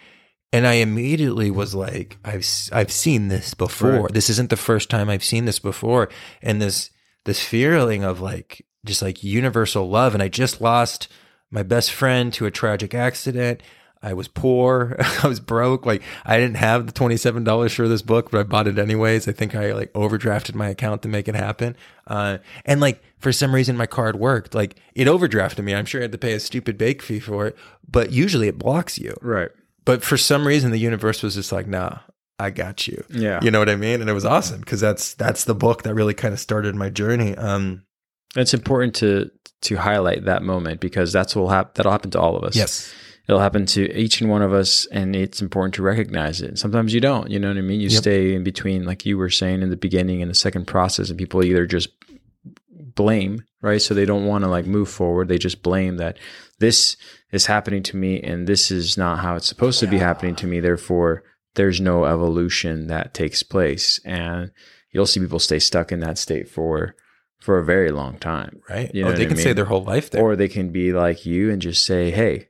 And I immediately was like, I've, I've seen this before. Right. This isn't the first time I've seen this before. And this, this feeling of like, just like universal love. And I just lost my best friend to a tragic accident. I was poor. [laughs] I was broke. Like I didn't have the twenty seven dollars for this book, but I bought it anyways. I think I like overdrafted my account to make it happen. Uh, and like for some reason my card worked. Like it overdrafted me. I'm sure I had to pay a stupid bake fee for it, but usually it blocks you. Right. But for some reason the universe was just like, nah, I got you. Yeah. You know what I mean? And it was awesome because that's that's the book that really kind of started my journey. Um, It's important to to highlight that moment because that's what will happen. That'll happen to all of us. yes. It'll happen to each and one of us, and it's important to recognize it. Sometimes you don't. You know what I mean? You Yep. stay in between, like you were saying in the beginning, and the second process, and people either just blame, right? So they don't want to like move forward. They just blame that this is happening to me, and this is not how it's supposed to be happening to me. Therefore, there's no evolution that takes place, and you'll see people stay stuck in that state for for a very long time. Right. You oh, know they what I can say their whole life there. Or they can be like you and just say, "Hey,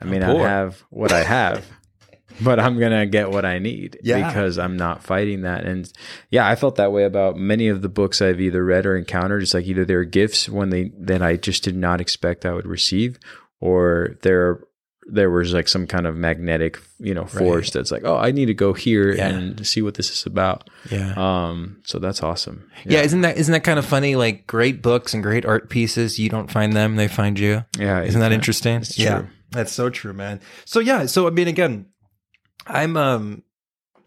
I not poor. have what I have, [laughs] but I'm gonna get what I need Yeah. because I'm not fighting that." And yeah, I felt that way about many of the books I've either read or encountered. It's like either they're gifts when they that I just did not expect I would receive, or there there was like some kind of magnetic, you know, force Right. that's like, "Oh, I need to go here Yeah. and see what this is about." yeah. Um, so that's awesome. yeah. Isn't that isn't that kind of funny? Like great books and great art pieces, you don't find them; they find you. yeah. Isn't that interesting? Yeah. That's so true, man. So yeah, so I mean, again, I'm um,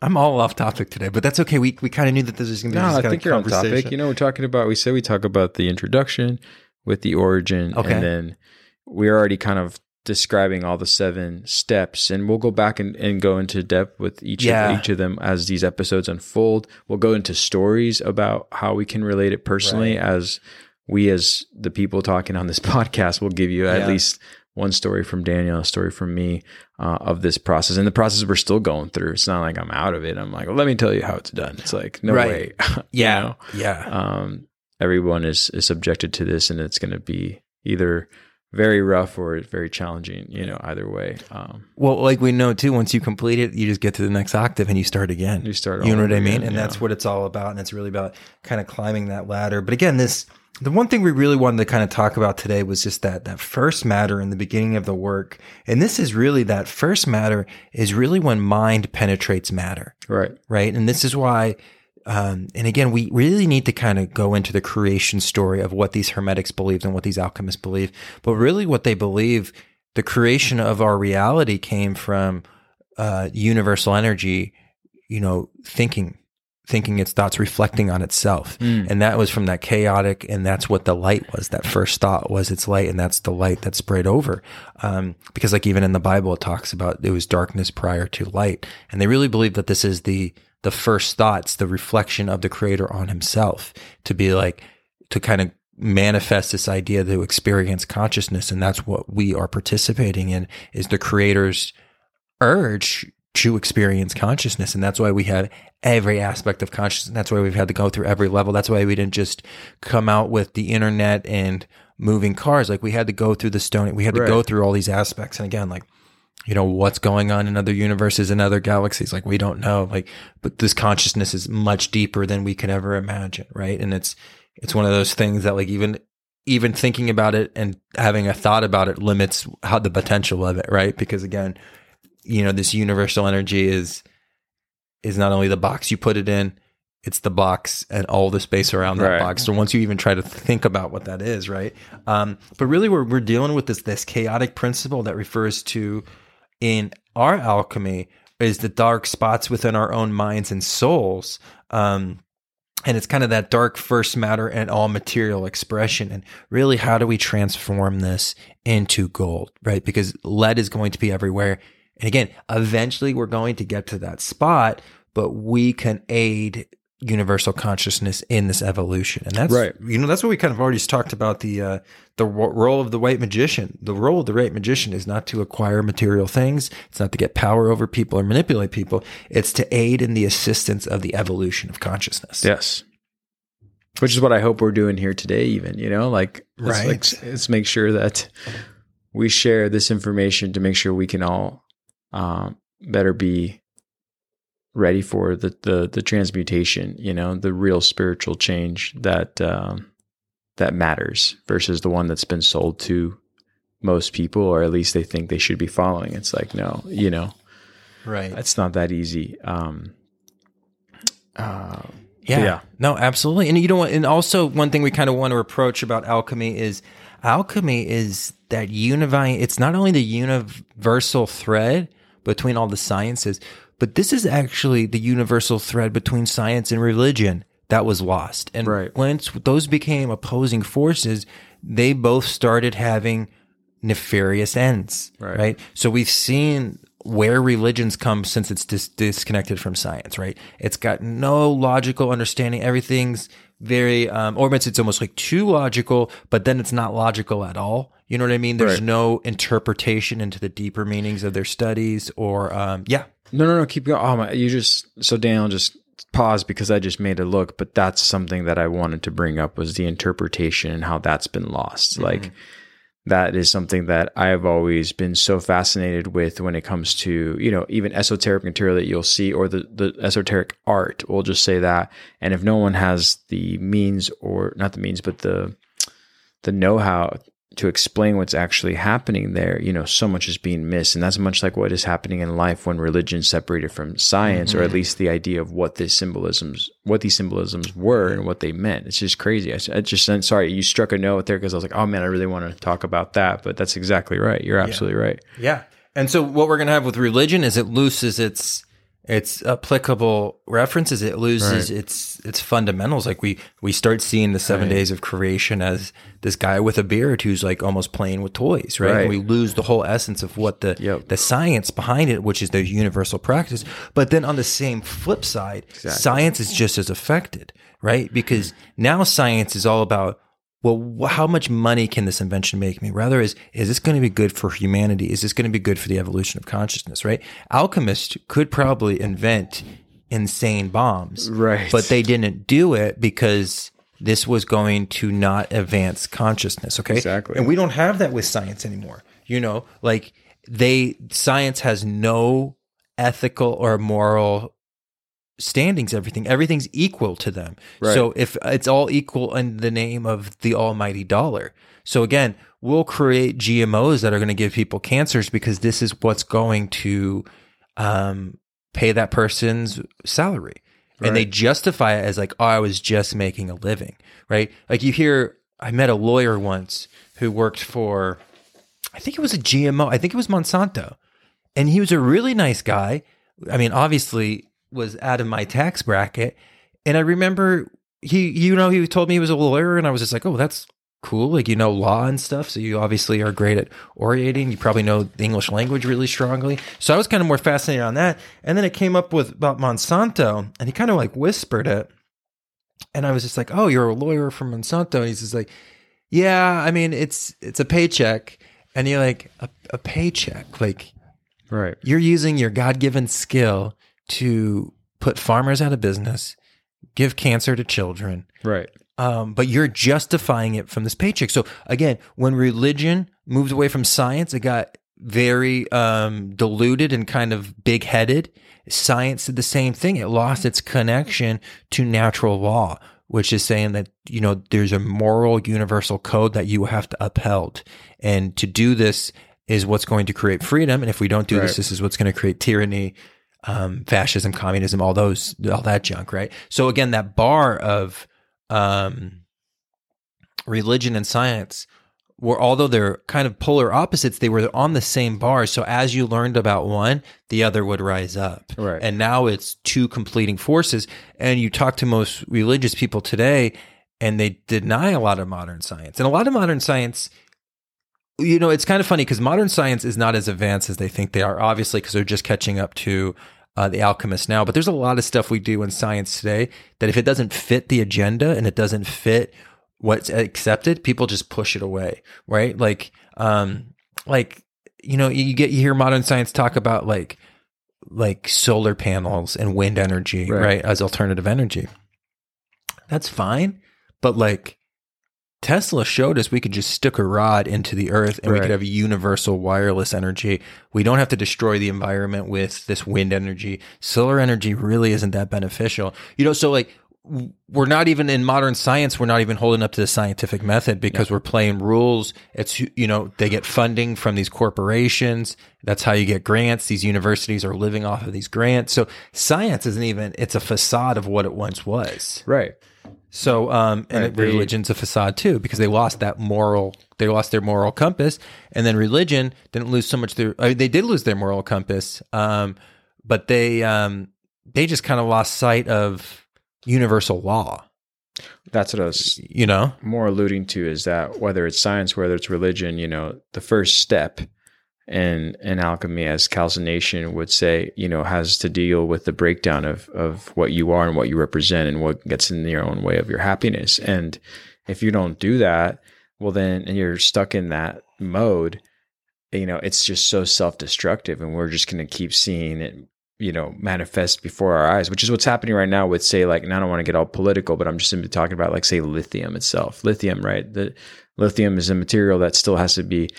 I'm all off topic today, but that's okay. We we kind of knew that this was going to be No, I think of you're on topic. You know, we're talking about. We said we talk about the introduction with the origin, Okay. and then we're already kind of describing all the seven steps, and we'll go back and, and go into depth with each Yeah. of, each of them as these episodes unfold. We'll go into stories about how we can relate it personally, Right. as we, as the people talking on this [laughs] podcast, will give you at Yeah. least one story from Daniel, a story from me uh, of this process. And the process we're still going through. It's not like I'm out of it. I'm like, well, let me tell you how it's done. It's like, no Right. way. [laughs] You Yeah, know? yeah, um, everyone is is subjected to this, and it's going to be either very rough or very challenging. You know, either way. Um, Well, like we know too, once you complete it, you just get to the next octave and you start again. you start. You know what I mean? again, And yeah. that's what it's all about. And it's really about kind of climbing that ladder. But again, this the one thing we really wanted to kind of talk about today was just that that first matter in the beginning of the work. And this is really that first matter is really when mind penetrates matter. right. right? And this is why, um, and again, we really need to kind of go into the creation story of what these hermetics believed and what these alchemists believe. But really, what they believe, the creation of our reality came from uh, universal energy, you know, thinking. Thinking its thoughts, reflecting on itself. And that was from that chaotic, and that's what the light was. That first thought was its light, and that's the light that spread over. Um, because, like, even in the Bible, it talks about it was darkness prior to light. And they really believe that this is the the first thoughts, the reflection of the creator on himself to be like, to kind of manifest this idea to experience consciousness. And that's what we are participating in is the creator's urge to experience consciousness. And that's why we have every aspect of consciousness. That's why we've had to go through every level. That's why we didn't just come out with the internet and moving cars. Like we had to go through the stone. We had to go through all these aspects. And again, like, you know, what's going on in other universes and other galaxies. Like we don't know. Like, but this consciousness is much deeper than we can ever imagine. Right. And it's, it's one of those things that like even, even thinking about it and having a thought about it limits how the potential of it. Right. Because again, you know, this universal energy is, is not only the box you put it in, it's the box and all the space around that Right. box. So once you even try to think about what that is, right? Um, but really, we're we're dealing with this this chaotic principle that refers to in our alchemy is the dark spots within our own minds and souls. Um, and it's kind of that dark first matter and all material expression. And really, how do we transform this into gold, right? Because lead is going to be everywhere. And again, eventually we're going to get to that spot, but we can aid universal consciousness in this evolution. And that's, Right. you know, that's what we kind of already talked about the, uh, the role of the white magician. The role of the white magician is not to acquire material things. It's not to get power over people or manipulate people. It's to aid in the assistance of the evolution of consciousness. Yes. Which is what I hope we're doing here today, even, you know, like, let's, Right. like, let's make sure that we share this information to make sure we can all um, better be ready for the, the, the transmutation, you know, the real spiritual change that, um, that matters versus the one that's been sold to most people, or at least they think they should be following. It's like, no, you know, Right. it's not that easy. Um, uh, Yeah. Yeah. No, absolutely. And you know what? And also, one thing we kind of want to approach about alchemy is alchemy is that unifying, it's not only the universal thread between all the sciences, but this is actually the universal thread between science and religion that was lost. And Right. once those became opposing forces, they both started having nefarious ends. Right. right? So we've seen where religions come since it's dis- disconnected from science, right? It's got no logical understanding. Everything's very, um, or it's, it's almost like too logical, but then it's not logical at all. You know what I mean? There's Right. no interpretation into the deeper meanings of their studies or, um, yeah. No, no, no. Keep going. Oh my! You just so Daniel just pause because I just made a look, but that's something that I wanted to bring up was the interpretation and how that's been lost. Like that is something that I've always been so fascinated with when it comes to you know even esoteric material that you'll see or the the esoteric art. We'll just say that. And if no one has the means or not the means, but the the know how to explain what's actually happening there, you know, so much is being missed. And that's much like what is happening in life when religion separated from science, or at mm-hmm. least the idea of what this symbolisms, what these symbolisms were and what they meant. It's just crazy. I, I just said, sorry, you struck a note there because I was like, oh man, I really want to talk about that. But that's exactly right. You're absolutely right. Yeah. And so what we're going to have with religion is it loses its its applicable references. It loses its its fundamentals. Like we we start seeing the 7 days of creation as this guy with a beard who's like almost playing with toys right, Right. And we lose the whole essence of what the Yep. the science behind it which is the universal practice. But then on the same flip side science is just as affected right? Because now science is all about well, how much money can this invention make me? Rather, is is this going to be good for humanity? Is this going to be good for the evolution of consciousness? Right? Alchemists could probably invent insane bombs, Right. But they didn't do it because this was going to not advance consciousness. Okay, Exactly. And we don't have that with science anymore. You know, like they science has no ethical or moral standings everything everything's equal to them. Right. so if it's all equal in the name of the almighty dollar. So again we'll create gmos that are going to give people cancers because this is what's going to um, pay that person's salary. And they justify it as like oh i was just making a living right? Like you hear i met a lawyer once who worked for i think it was a gmo i think it was monsanto. And he was a really nice guy. I mean, obviously was out of my tax bracket. And I remember he, you know, he told me he was a lawyer, and I was just like, oh, that's cool. Like you know law and stuff, so you obviously are great at orating. You probably know the English language really strongly. So I was kind of more fascinated on that. And then it came up with about Monsanto, and he kind of like whispered it, and I was just like, oh, you're a lawyer from Monsanto. And he's just like, yeah, I mean, it's it's a paycheck, and you're like a, a paycheck, like Right. you're using your god-given skill to put farmers out of business give cancer to children. Right. um, but you're justifying it from this paycheck. So again when religion moved away from science it got very um, diluted and kind of big-headed. Science did the same thing. It lost its connection to natural law which is saying that you know there's a moral universal code that you have to upheld. And to do this is what's going to create freedom. And if we don't do this this is what's going to create tyranny um, fascism communism all those all that junk right? So again that bar of um, religion and science were although they're kind of polar opposites they were on the same bar. So as you learned about one the other would rise up. Right. and now it's two completing forces. And you talk to most religious people today and they deny a lot of modern science. And a lot of modern science you know it's kind of funny because modern science is not as advanced as they think they are obviously because they're just catching up to uh, the alchemists now but there's a lot of stuff we do in science today that if it doesn't fit the agenda and it doesn't fit what's accepted people just push it away right like um like you know you get you hear modern science talk about like like solar panels and wind energy Right. right, as alternative energy that's fine but like Tesla showed us we could just stick a rod into the earth and we could have universal wireless energy. We don't have to destroy the environment with this wind energy. Solar energy really isn't that beneficial. You know, so like we're not even in modern science we're not even holding up to the scientific method because we're playing rules it's you know they get funding from these corporations that's how you get grants these universities are living off of these grants so science isn't even it's a facade of what it once was Right. So um and Right, religion's a facade too because they lost that moral they lost their moral compass and then religion didn't lose so much their I mean, they did lose their moral compass um but they um they just kind of lost sight of universal law. That's what I was you know? more alluding to is that whether it's science, whether it's religion, you know, the first step in in alchemy, as calcination would say, you know, has to deal with the breakdown of of what you are and what you represent and what gets in your own way of your happiness. And if you don't do that, well then and you're stuck in that mode, you know, it's just so self-destructive and we're just gonna keep seeing it you know manifest before our eyes which is what's happening right now with say like and i don't want to get all political but i'm just talking about like say lithium itself lithium right the lithium is a material that still has to be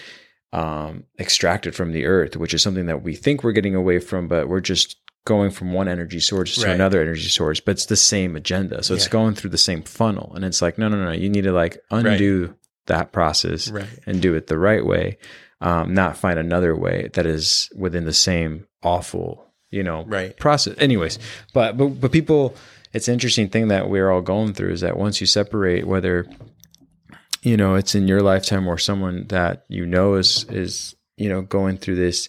um, extracted from the earth which is something that we think we're getting away from but we're just going from one energy source to Right. another energy source but it's the same agenda so it's going through the same funnel and it's like no no no you need to like undo that process Right. and do it the right way, um, not find another way that is within the same awful, you know, Right. process. Anyways, but but but people, it's an interesting thing that we're all going through is that once you separate, whether you know it's in your lifetime or someone that you know is is you know going through this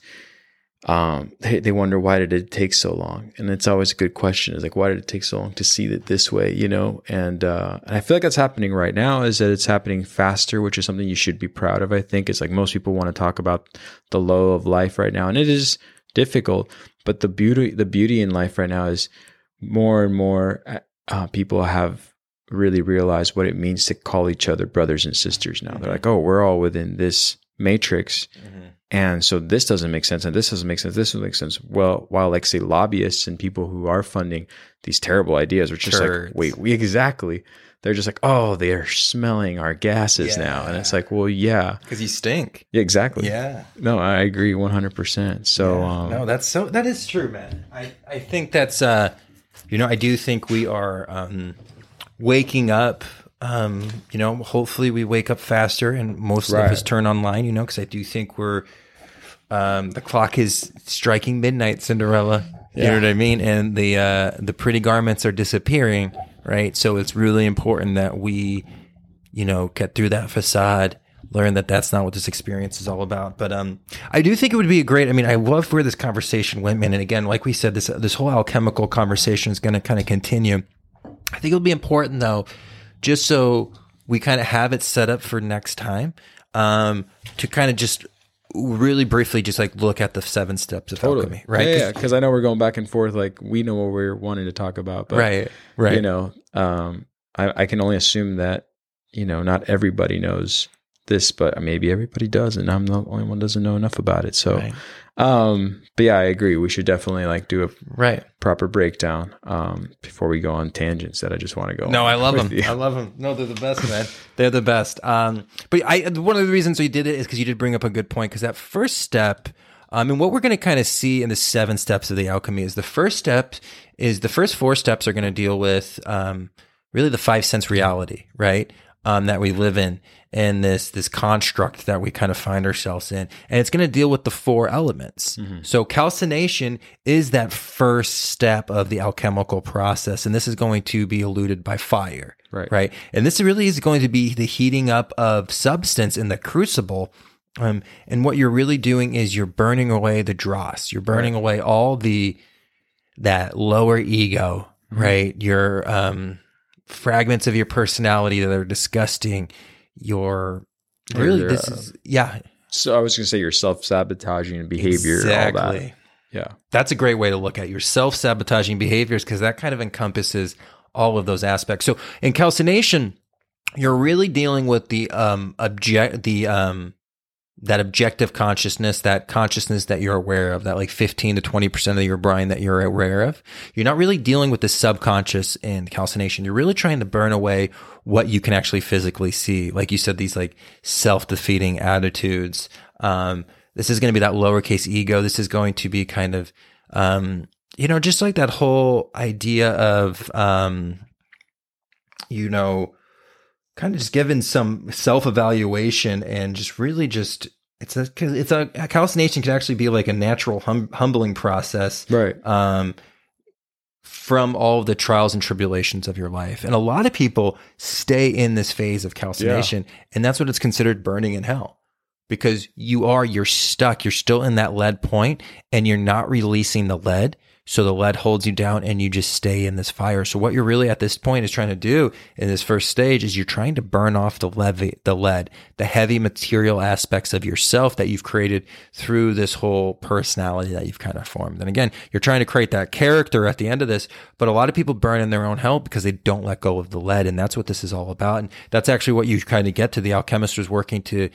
um they, they wonder why did it take so long? And it's always a good question is like why did it take so long to see it this way you know? And uh and i feel like that's happening right now is that it's happening faster which is something you should be proud of i think. It's like most people want to talk about the low of life right now and it is difficult but the beauty the beauty in life right now is more and more uh, people have really realize what it means to call each other brothers and sisters now they're like oh we're all within this matrix and so this doesn't make sense, and this doesn't make sense. This doesn't make sense. Well, while like say lobbyists and people who are funding these terrible ideas are just Turds. like, wait, we exactly. They're just like, oh, they are smelling our gases now, and it's like, well, yeah, because you stink yeah, exactly. yeah No, I agree one hundred percent. So, um, no that's so that is true man i i think that's uh you know i do think we are um waking up um you know hopefully we wake up faster and most Right. of us turn online you know because i do think we're um the clock is striking midnight cinderella you know what i mean and the uh the pretty garments are disappearing right so it's really important that we you know, get through that facade, learn that that's not what this experience is all about. But um, I do think it would be a great. I mean, I love where this conversation went, man. And again, like we said, this this whole alchemical conversation is going to kind of continue. I think it'll be important though, just so we kind of have it set up for next time, um, to kind of just really briefly just like look at the seven steps of alchemy, right? Yeah, 'Cause- yeah, because I know we're going back and forth. Like we know what we're wanting to talk about, but Right, right. You know, um, I, I can only assume that you know not everybody knows this, but maybe everybody does, and I'm the only one who doesn't know enough about it. So, Right. um, but yeah, I agree. We should definitely like do a Right. proper breakdown um, before we go on tangents that I just want to go. No, I love them. you. I love them. No, they're the best, man. they're the best. Um, but I one of the reasons we did it is because you did bring up a good point. Because that first step, um, and what we're going to kind of see in the seven steps of the alchemy is the first step is the first four steps are going to deal with um, really the five sense reality, right? Um, that we live in and this this construct that we kind of find ourselves in, and it's going to deal with the four elements. So calcination is that first step of the alchemical process, and this is going to be eluded by fire, Right. Right, and this really is going to be the heating up of substance in the crucible. Um, and what you're really doing is you're burning away the dross. You're burning away all the that lower ego, right? Your um, fragments of your personality that are disgusting. Your really, this uh, is yeah, So I was going to say your self sabotaging behavior, all that. exactly. Yeah. That's a great way to look at your self sabotaging behaviors because that kind of encompasses all of those aspects. So in calcination, you're really dealing with the um object the um that objective consciousness, that consciousness that you're aware of, that like 15 to 20% of your brain that you're aware of. You're not really dealing with the subconscious in calcination. You're really trying to burn away what you can actually physically see. Like you said, these like self-defeating attitudes. Um, this is going to be that lowercase ego. This is going to be kind of, um, you know, just like that whole idea of, um, you know, kind of just given some self evaluation and just really just it's a it's a, calcination can actually be like a natural hum, humbling process, Right. um, from all the trials and tribulations of your life. And a lot of people stay in this phase of calcination, and that's what it's considered burning in hell. Because you are, you're stuck, you're still in that lead point, and you're not releasing the lead. So the lead holds you down and you just stay in this fire. So what you're really at this point is trying to do in this first stage is you're trying to burn off the levy, the lead, the heavy material aspects of yourself that you've created through this whole personality that you've kind of formed. And again, you're trying to create that character at the end of this, but a lot of people burn in their own hell because they don't let go of the lead. And that's what this is all about. And that's actually what you kind of get to. The alchemist was working to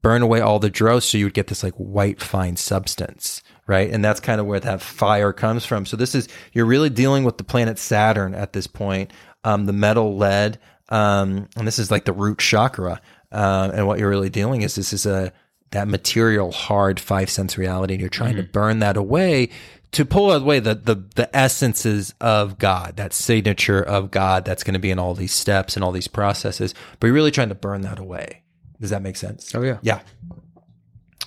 burn away all the dross so you would get this like white fine substance right and that's kind of where that fire comes from so this is you're really dealing with the planet saturn at this point um, the metal lead um, and this is like the root chakra uh, and what you're really dealing is this is a that material hard five sense reality and you're trying to burn that away to pull away the, the the essences of God, that signature of God that's going to be in all these steps and all these processes, but you're really trying to burn that away. Does that make sense? Oh yeah. Yeah.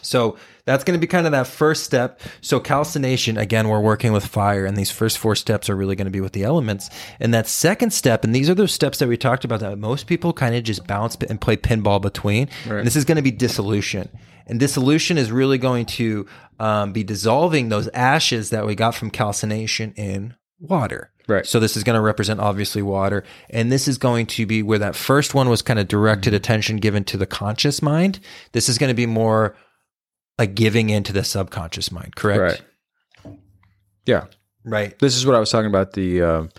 So that's going to be kind of that first step. So calcination, again, we're working with fire, and these first four steps are really going to be with the elements. And that second step, and these are those steps that we talked about that most people kind of just bounce and play pinball between. Right. And this is going to be dissolution. And dissolution is really going to um, be dissolving those ashes that we got from calcination in water. Right. So this is going to represent obviously water, and this is going to be where that first one was kind of directed Mm-hmm. attention given to the conscious mind. This is going to be more like giving into the subconscious mind. Correct. Right. Yeah. Right. This is what I was talking about the um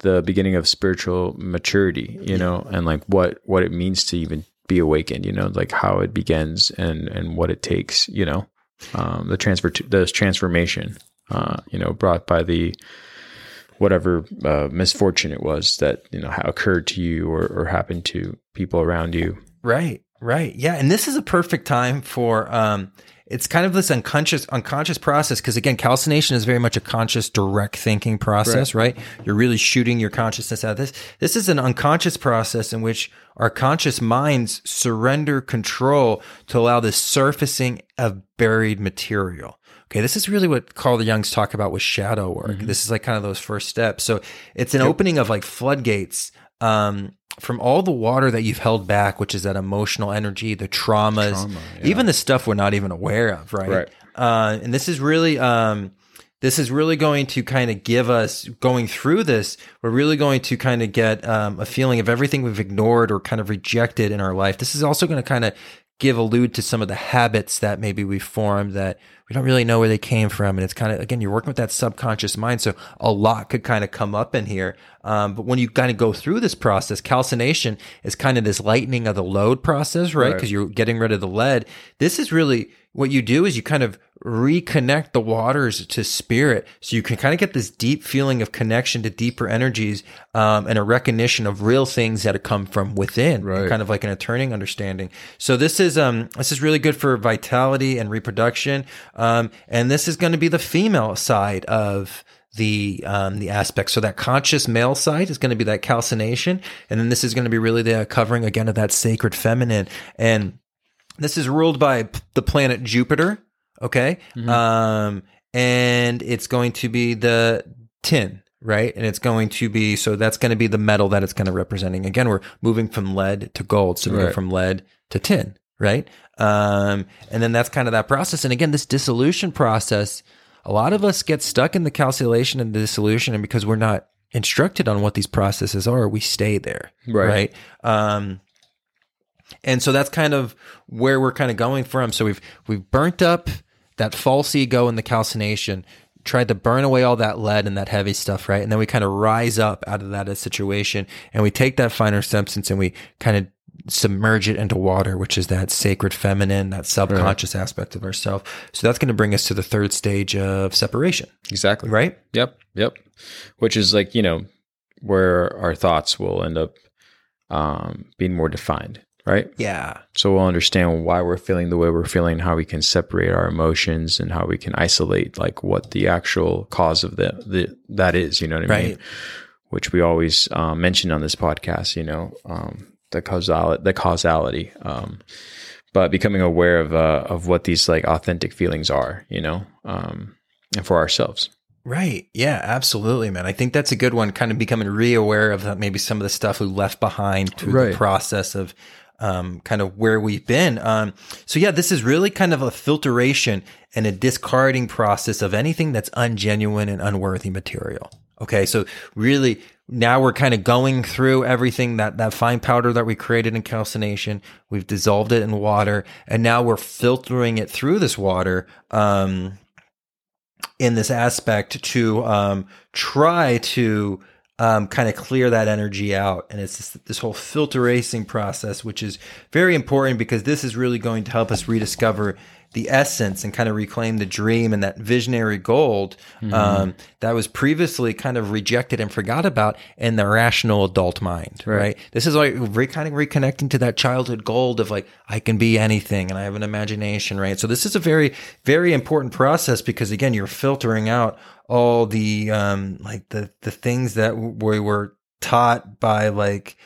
the beginning of spiritual maturity, you know, and like what what it means to even be awakened, you know, like how it begins and and what it takes, you know, um, the transfer to the transformation, uh, you know, brought by the whatever uh, misfortune it was that you know occurred to you or, or happened to people around you. Right. Right. Yeah. And this is a perfect time for um it's kind of this unconscious unconscious process. Because again calcination is very much a conscious direct thinking process right. you're really shooting your consciousness out. Of this this is an unconscious process in which our conscious minds surrender control to allow the surfacing of buried material. Okay. This is really what carl jung's talk about with shadow work. This is like kind of those first steps. So it's an opening of like floodgates um, from all the water that you've held back, which is that emotional energy, the traumas, Trauma, even the stuff we're not even aware of, right? Right. Uh, and this is really, um, this is really going to kind of give us going through this. We're really going to kind of get um, a feeling of everything we've ignored or kind of rejected in our life. This is also going to kind of give allude to some of the habits that maybe we formed that we don't really know where they came from. And it's kind of, again, you're working with that subconscious mind. So a lot could kind of come up in here. Um, but when you kind of go through this process, calcination is kind of this lightening of the load process, right? Right. Because you're getting rid of the lead. This is really what you do is you kind of reconnect the waters to spirit. So you can kind of get this deep feeling of connection to deeper energies, um, and a recognition of real things that have come from within, Right. kind of like an turning understanding. So this is, um, this is really good for vitality and reproduction. Um, and this is going to be the female side of, the um, the aspect. So that conscious male side is going to be that calcination, and then this is going to be really the covering again of that sacred feminine. And this is ruled by p- the planet Jupiter. Okay, um, and it's going to be the tin. Right. And it's going to be, so that's going to be the metal that it's going to representing. Again, we're moving from lead to gold. So we go Right. from lead to tin. Right. Um, and then that's kind of that process. And again, this dissolution process, a lot of us get stuck in the calcination and the dissolution, and because we're not instructed on what these processes are, we stay there. Right. Um, and so that's kind of where we're kind of going from. So we've we've burnt up that false ego and the calcination, tried to burn away all that lead and that heavy stuff, right? And then we kind of rise up out of that situation, and we take that finer substance and we kind of submerge it into water, which is that sacred feminine, that subconscious aspect of ourself. So that's going to bring us to the third stage of separation, Exactly. right? Yep. Yep. Which is like, you know, where our thoughts will end up um, being more defined, right? Yeah. So we'll understand why we're feeling the way we're feeling, how we can separate our emotions and how we can isolate like what the actual cause of the, the that is, you know what I mean? Right. which we always um, mention on this podcast. You know, um, the causality, the causality, um, but becoming aware of uh, of what these like authentic feelings are. You know, um, and for ourselves. Right. Yeah, absolutely, man. I think that's a good one. Kind of becoming re-aware of that, maybe some of the stuff we left behind through Right. the process of um, kind of where we've been. Um, so yeah, this is really kind of a filtration and a discarding process of anything that's ungenuine and unworthy material. Okay. So really now we're kind of going through everything that, that fine powder that we created in calcination. We've dissolved it in water and now we're filtering it through this water. Um, in this aspect to um, try to um, kind of clear that energy out. And it's this, this whole filtration process, which is very important because this is really going to help us rediscover the essence and kind of reclaim the dream and that visionary gold um, that was previously kind of rejected and forgot about in the rational adult mind, right? This is like re- kind of reconnecting to that childhood gold of like, I can be anything and I have an imagination, right? So this is a very, very important process because again, you're filtering out all the, um, like the, the things that we were taught by like,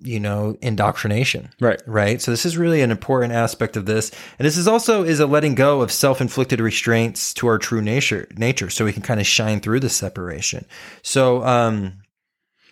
you know, indoctrination. Right. Right. So this is really an important aspect of this. And this is also is a letting go of self-inflicted restraints to our true nature nature. So we can kind of shine through the separation. So um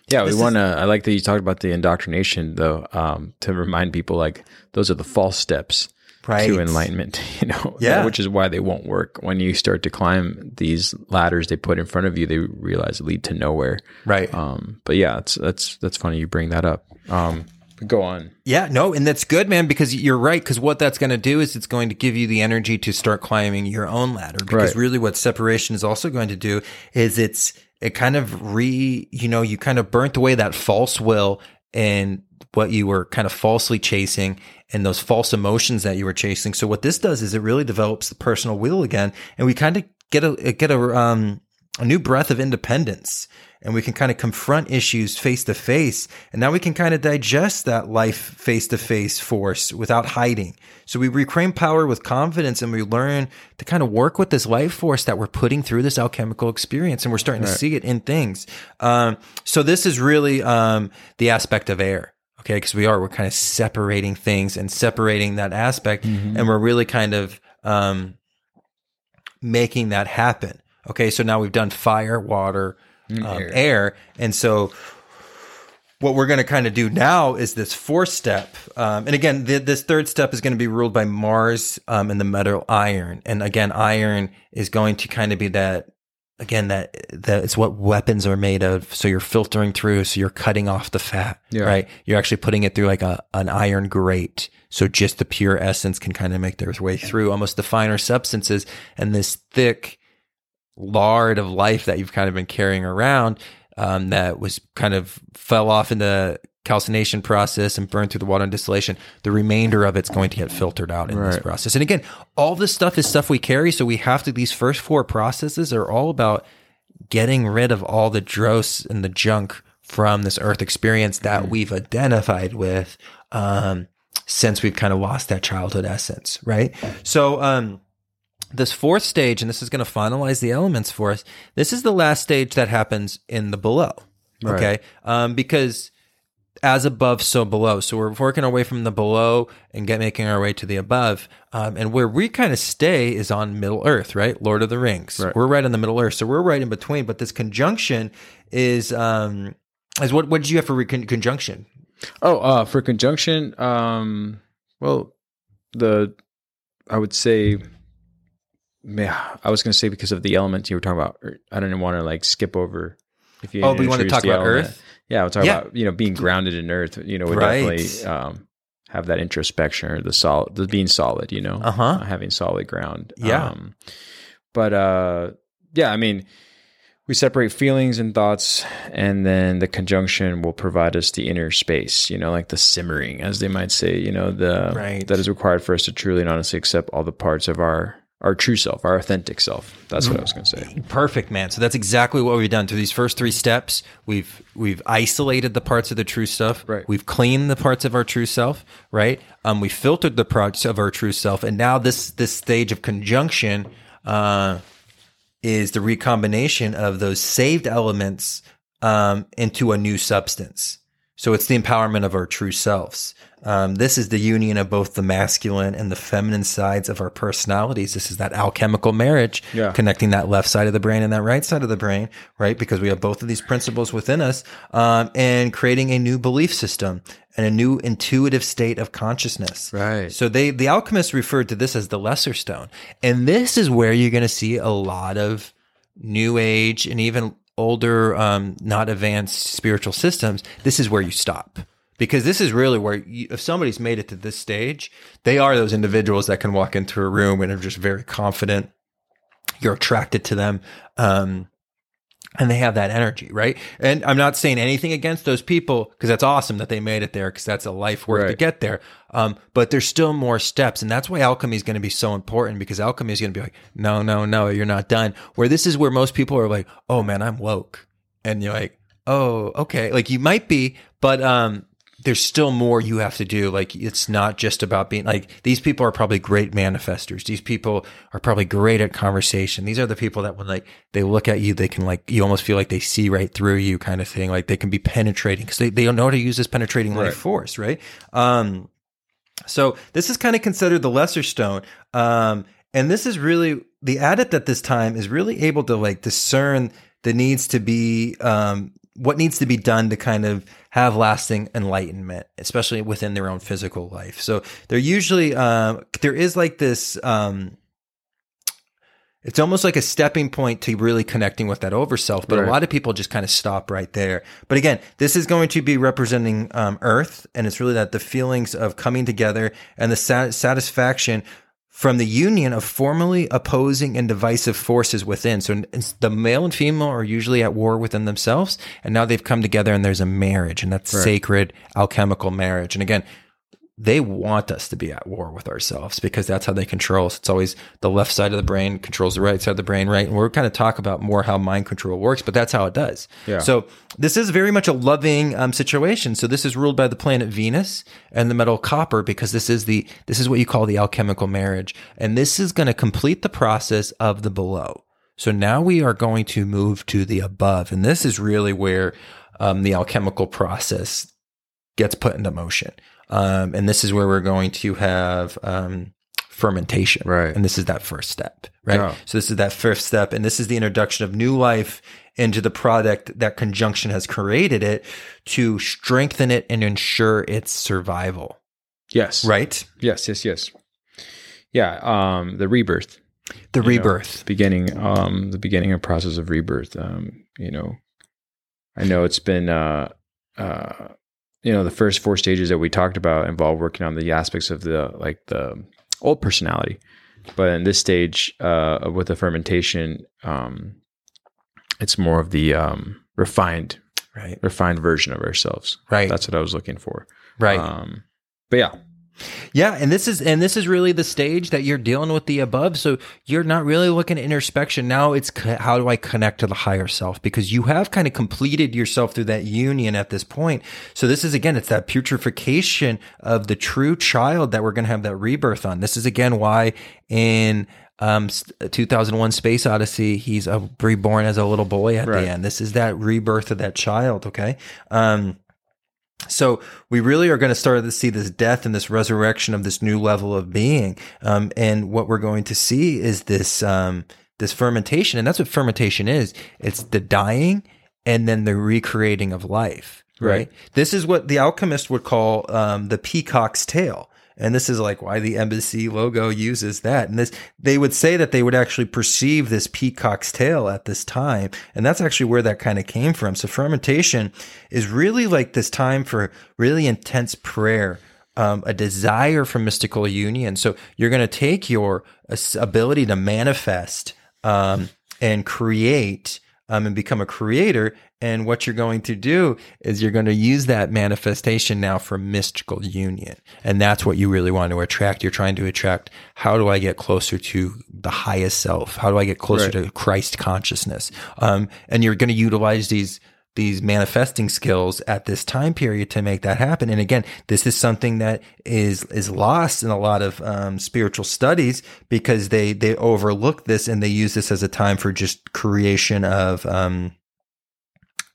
Yeah, we want to. I like that you talked about the indoctrination, though, um, to remind people like those are the false steps Right. to enlightenment. [laughs] You know, Yeah. which is why they won't work. When you start to climb these ladders they put in front of you, they realize lead to nowhere. right. Um, but yeah, it's, that's that's funny you bring that up. Um, go on. Yeah, no, and that's good, man, because you're right. Because what that's going to do is it's going to give you the energy to start climbing your own ladder. Because Right. really, what separation is also going to do is it's it kind of re, you know, you kind of burnt away that false will and what you were kind of falsely chasing and those false emotions that you were chasing. So what this does is it really develops the personal will again, and we kind of get a get a um a new breath of independence and we can kind of confront issues face to face. And now we can kind of digest that life face to face force without hiding. So we reclaim power with confidence and we learn to kind of work with this life force that we're putting through this alchemical experience. And we're starting to see it in things. Um, so this is really, um, the aspect of air. Okay. Because we are, we're kind of separating things and separating that aspect. And we're really kind of, um, making that happen. Okay, so now we've done fire, water, um, air. and so what we're going to kind of do now is this fourth step. Um, and again, th- this third step is going to be ruled by Mars um, and the metal iron. And again, iron is going to kind of be that. Again, that that it's what weapons are made of. So you're filtering through. So you're cutting off the fat, Yeah. right? You're actually putting it through like a an iron grate. So just the pure essence can kind of make their way through almost the finer substances and this thick lard of life that you've kind of been carrying around um, that was kind of fell off in the calcination process and burned through the water and distillation. The remainder of it's going to get filtered out in this process. And again, all this stuff is stuff we carry. So we have to, these first four processes are all about getting rid of all the dross and the junk from this earth experience that we've identified with um, since we've kind of lost that childhood essence, right? So, um, this fourth stage, and this is going to finalize the elements for us. This is the last stage that happens in the below. Okay. Um, because as above, so below. So we're working our way from the below and get making our way to the above. Um, and where we kind of stay is on Middle Earth, right? Lord of the Rings. Right. We're right in the Middle Earth. So we're right in between. But this conjunction is, um, is what, what did you have for re- con- conjunction? Oh, uh, for conjunction, um, well, the I would say, yeah, I was going to say because of the elements you were talking about. I didn't want to like skip over. If you Oh, but you want to talk about element. Earth? Yeah, we'll talk Yeah. about you know being grounded in Earth. You know, we Right. definitely um, have that introspection or the solid, the being solid. You know, Uh-huh. uh, having solid ground. Yeah. Um, but uh, yeah, I mean, we separate feelings and thoughts, and then the conjunction will provide us the inner space. You know, like the simmering, as they might say. You know, the Right. that is required for us to truly and honestly accept all the parts of our our true self, our authentic self. That's what I was going to say. Perfect, man. So that's exactly what we've done through these first three steps. We've we've isolated the parts of the true stuff. Right. We've cleaned the parts of our true self. Right. Um, we filtered the parts of our true self, and now this this stage of conjunction uh, is the recombination of those saved elements um, into a new substance. So it's the empowerment of our true selves. Um, this is the union of both the masculine and the feminine sides of our personalities. This is that alchemical marriage, Yeah. connecting that left side of the brain and that right side of the brain, right? Because we have both of these principles within us, um, and creating a new belief system and a new intuitive state of consciousness. Right. So they, the alchemists referred to this as the lesser stone. And this is where you're going to see a lot of new age and even older, um, not advanced spiritual systems. This is where you stop. Because this is really where, you, if somebody's made it to this stage, they are those individuals that can walk into a room and are just very confident. You're attracted to them. Um, and they have that energy, right? And I'm not saying anything against those people because that's awesome that they made it there because that's a life work to get there. Um, but there's still more steps, and that's why alchemy is going to be so important because alchemy is going to be like, no, no, no, you're not done. Where this is where most people are like, oh man, I'm woke, and you're like, oh, okay, like you might be, but um, there's still more you have to do. Like it's not just about being like these people are probably great manifestors. These people are probably great at conversation. These are the people that when like they look at you, they can like you almost feel like they see right through you, kind of thing. Like they can be penetrating because they, they don't know how to use this penetrating life Right. force, right? Um, so this is kind of considered the lesser stone. Um, and this is really the adept at this time is really able to like discern the needs to be um, what needs to be done to kind of have lasting enlightenment, especially within their own physical life. So they're usually um, there is like this. Um, it's almost like a stepping point to really connecting with that over self, but Right. a lot of people just kind of stop right there. But again, this is going to be representing um, Earth, and it's really that the feelings of coming together and the sat- satisfaction from the union of formally opposing and divisive forces within. So the male and female are usually at war within themselves, and now they've come together and there's a marriage, and that's Right. sacred alchemical marriage. And again, they want us to be at war with ourselves because that's how they control us. It's always the left side of the brain controls the right side of the brain, right? And we're kind of talk about more how mind control works, but that's how it does. Yeah. So this is very much a loving um, situation. So this is ruled by the planet Venus and the metal copper because this is the this is what you call the alchemical marriage, and this is going to complete the process of the below. So now we are going to move to the above, and this is really where um, the alchemical process gets put into motion. Um, and this is where we're going to have um, fermentation. Right. And this is that first step, right? Yeah. So this is that first step. And this is the introduction of new life into the product that conjunction has created it to strengthen it and ensure its survival, Yes. right? Yes. Yes. Yes. Yeah. Um, the rebirth. The you know, rebirth. beginning. Um, the beginning of process of rebirth. Um, you know, I know it's been. Uh, uh, you know, the first four stages that we talked about involve working on the aspects of the like the old personality, but in this stage, uh, with the fermentation, um, it's more of the um, refined, Right. refined version of ourselves. Right. That's what I was looking for. right. Um, but yeah, Yeah, and this is and this is really the stage that you're dealing with the above. So you're not really looking at introspection now. It's co- how do I connect to the higher self because you have kind of completed yourself through that union at this point. So this is again, it's that putrefaction of the true child that we're going to have that rebirth on. This is again why in um, 2001 Space Odyssey, he's uh, reborn as a little boy at Right. the end. This is that rebirth of that child. Okay. Um, so we really are going to start to see this death and this resurrection of this new level of being. Um, and what we're going to see is this, um, this fermentation. And that's what fermentation is. It's the dying and then the recreating of life. Right. Right. This is what the alchemist would call, um, the peacock's tail. And this is like why the NBC logo uses that. And this, they would say that they would actually perceive this peacock's tail at this time. And that's actually where that kind of came from. So fermentation is really like this time for really intense prayer, um, a desire for mystical union. So you're going to take your uh, ability to manifest, um, and create, um, and become a creator. And what you're going to do is you're going to use that manifestation now for mystical union. And that's what you really want to attract. You're trying to attract how do I get closer to the highest self? How do I get closer Right. to Christ consciousness? Um, and you're going to utilize these these manifesting skills at this time period to make that happen. And again, this is something that is is lost in a lot of um, spiritual studies because they they overlook this and they use this as a time for just creation of um,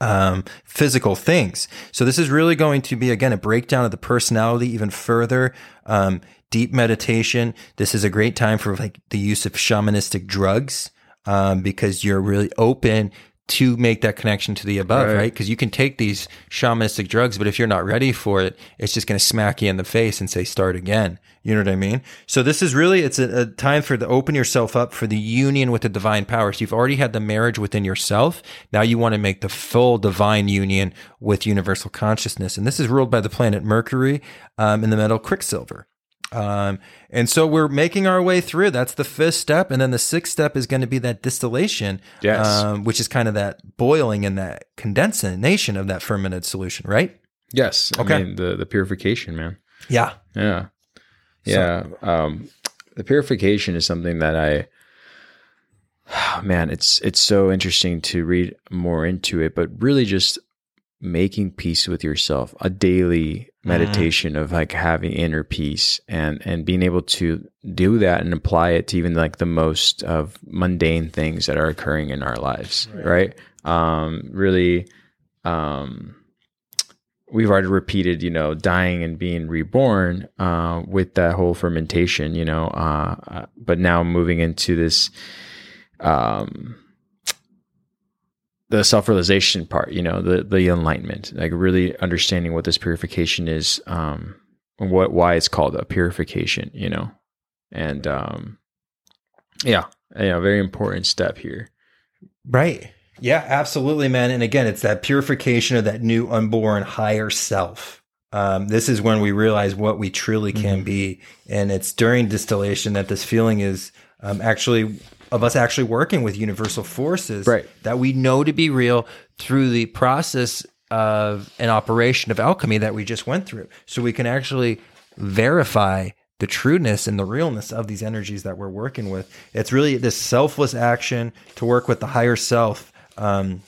um, physical things. So this is really going to be again a breakdown of the personality even further. Um, deep meditation. This is a great time for like the use of shamanistic drugs um, because you're really open to make that connection to the above, right? Because you can take these shamanistic drugs, but if you're not ready for it, it's just going to smack you in the face and say, start again. You know what I mean? So this is really, it's a, a time for to open yourself up for the union with the divine powers. You've already had the marriage within yourself. Now you want to make the full divine union with universal consciousness. And this is ruled by the planet Mercury um, in the metal Quicksilver. Um, and so we're making our way through. That's the fifth step. And then the sixth step is going to be that distillation, Yes. um, which is kind of that boiling and that condensation of that fermented solution, right? Yes. Okay. I mean, the the purification, man. Yeah. Yeah. Yeah. um, the purification is something that I, oh, [sighs] man, it's it's so interesting to read more into it, but really just making peace with yourself, a daily meditation of like having inner peace and and being able to do that and apply it to even like the most of mundane things that are occurring in our lives, right? Um, really, um, we've already repeated, you know, dying and being reborn uh, with that whole fermentation, you know, uh, uh, but now moving into this, um, the self realization part, you know, the the enlightenment, like really understanding what this purification is, um, and what why it's called a purification, you know, and um, yeah, yeah, very important step here. Right. Yeah, absolutely, man. And again, it's that purification of that new unborn higher self. Um, this is when we realize what we truly can Mm-hmm. be. And it's during distillation that this feeling is um, actually of us actually working with universal forces Right. that we know to be real through the process of an operation of alchemy that we just went through. So we can actually verify the trueness and the realness of these energies that we're working with. It's really this selfless action to work with the higher self um,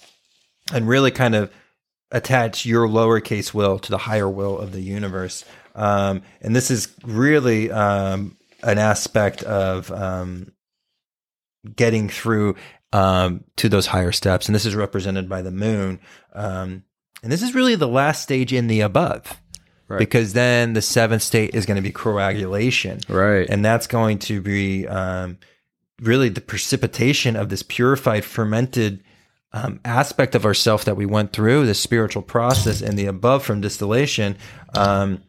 and really kind of attach your lowercase will to the higher will of the universe. Um, and this is really um, an aspect of um, getting through um, to those higher steps. And this is represented by the moon. Um, and this is really the last stage in the above. Right. Because then the seventh state is going to be coagulation. Right. And that's going to be um, really the precipitation of this purified, fermented um, aspect of ourself that we went through, the spiritual process and the above from distillation. Um,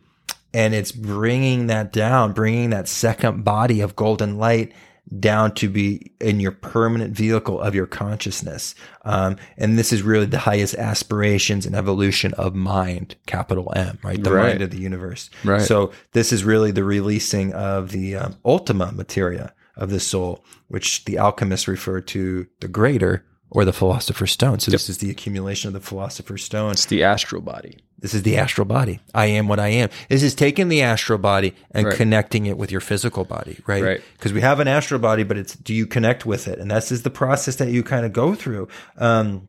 and it's bringing that down, bringing that second body of golden light down to be in your permanent vehicle of your consciousness. Um, and this is really the highest aspirations and evolution of mind, capital M, right? The Right. mind of the universe. Right. So this is really the releasing of the um, ultima materia of the soul, which the alchemists refer to the greater or the philosopher's stone. So this is the accumulation of the philosopher's stone. it's the astral body. This is the astral body. I am what I am. This is taking the astral body and Right. connecting it with your physical body, right? Right. Because we have an astral body, but it's do you connect with it? And this is the process that you kind of go through. Um,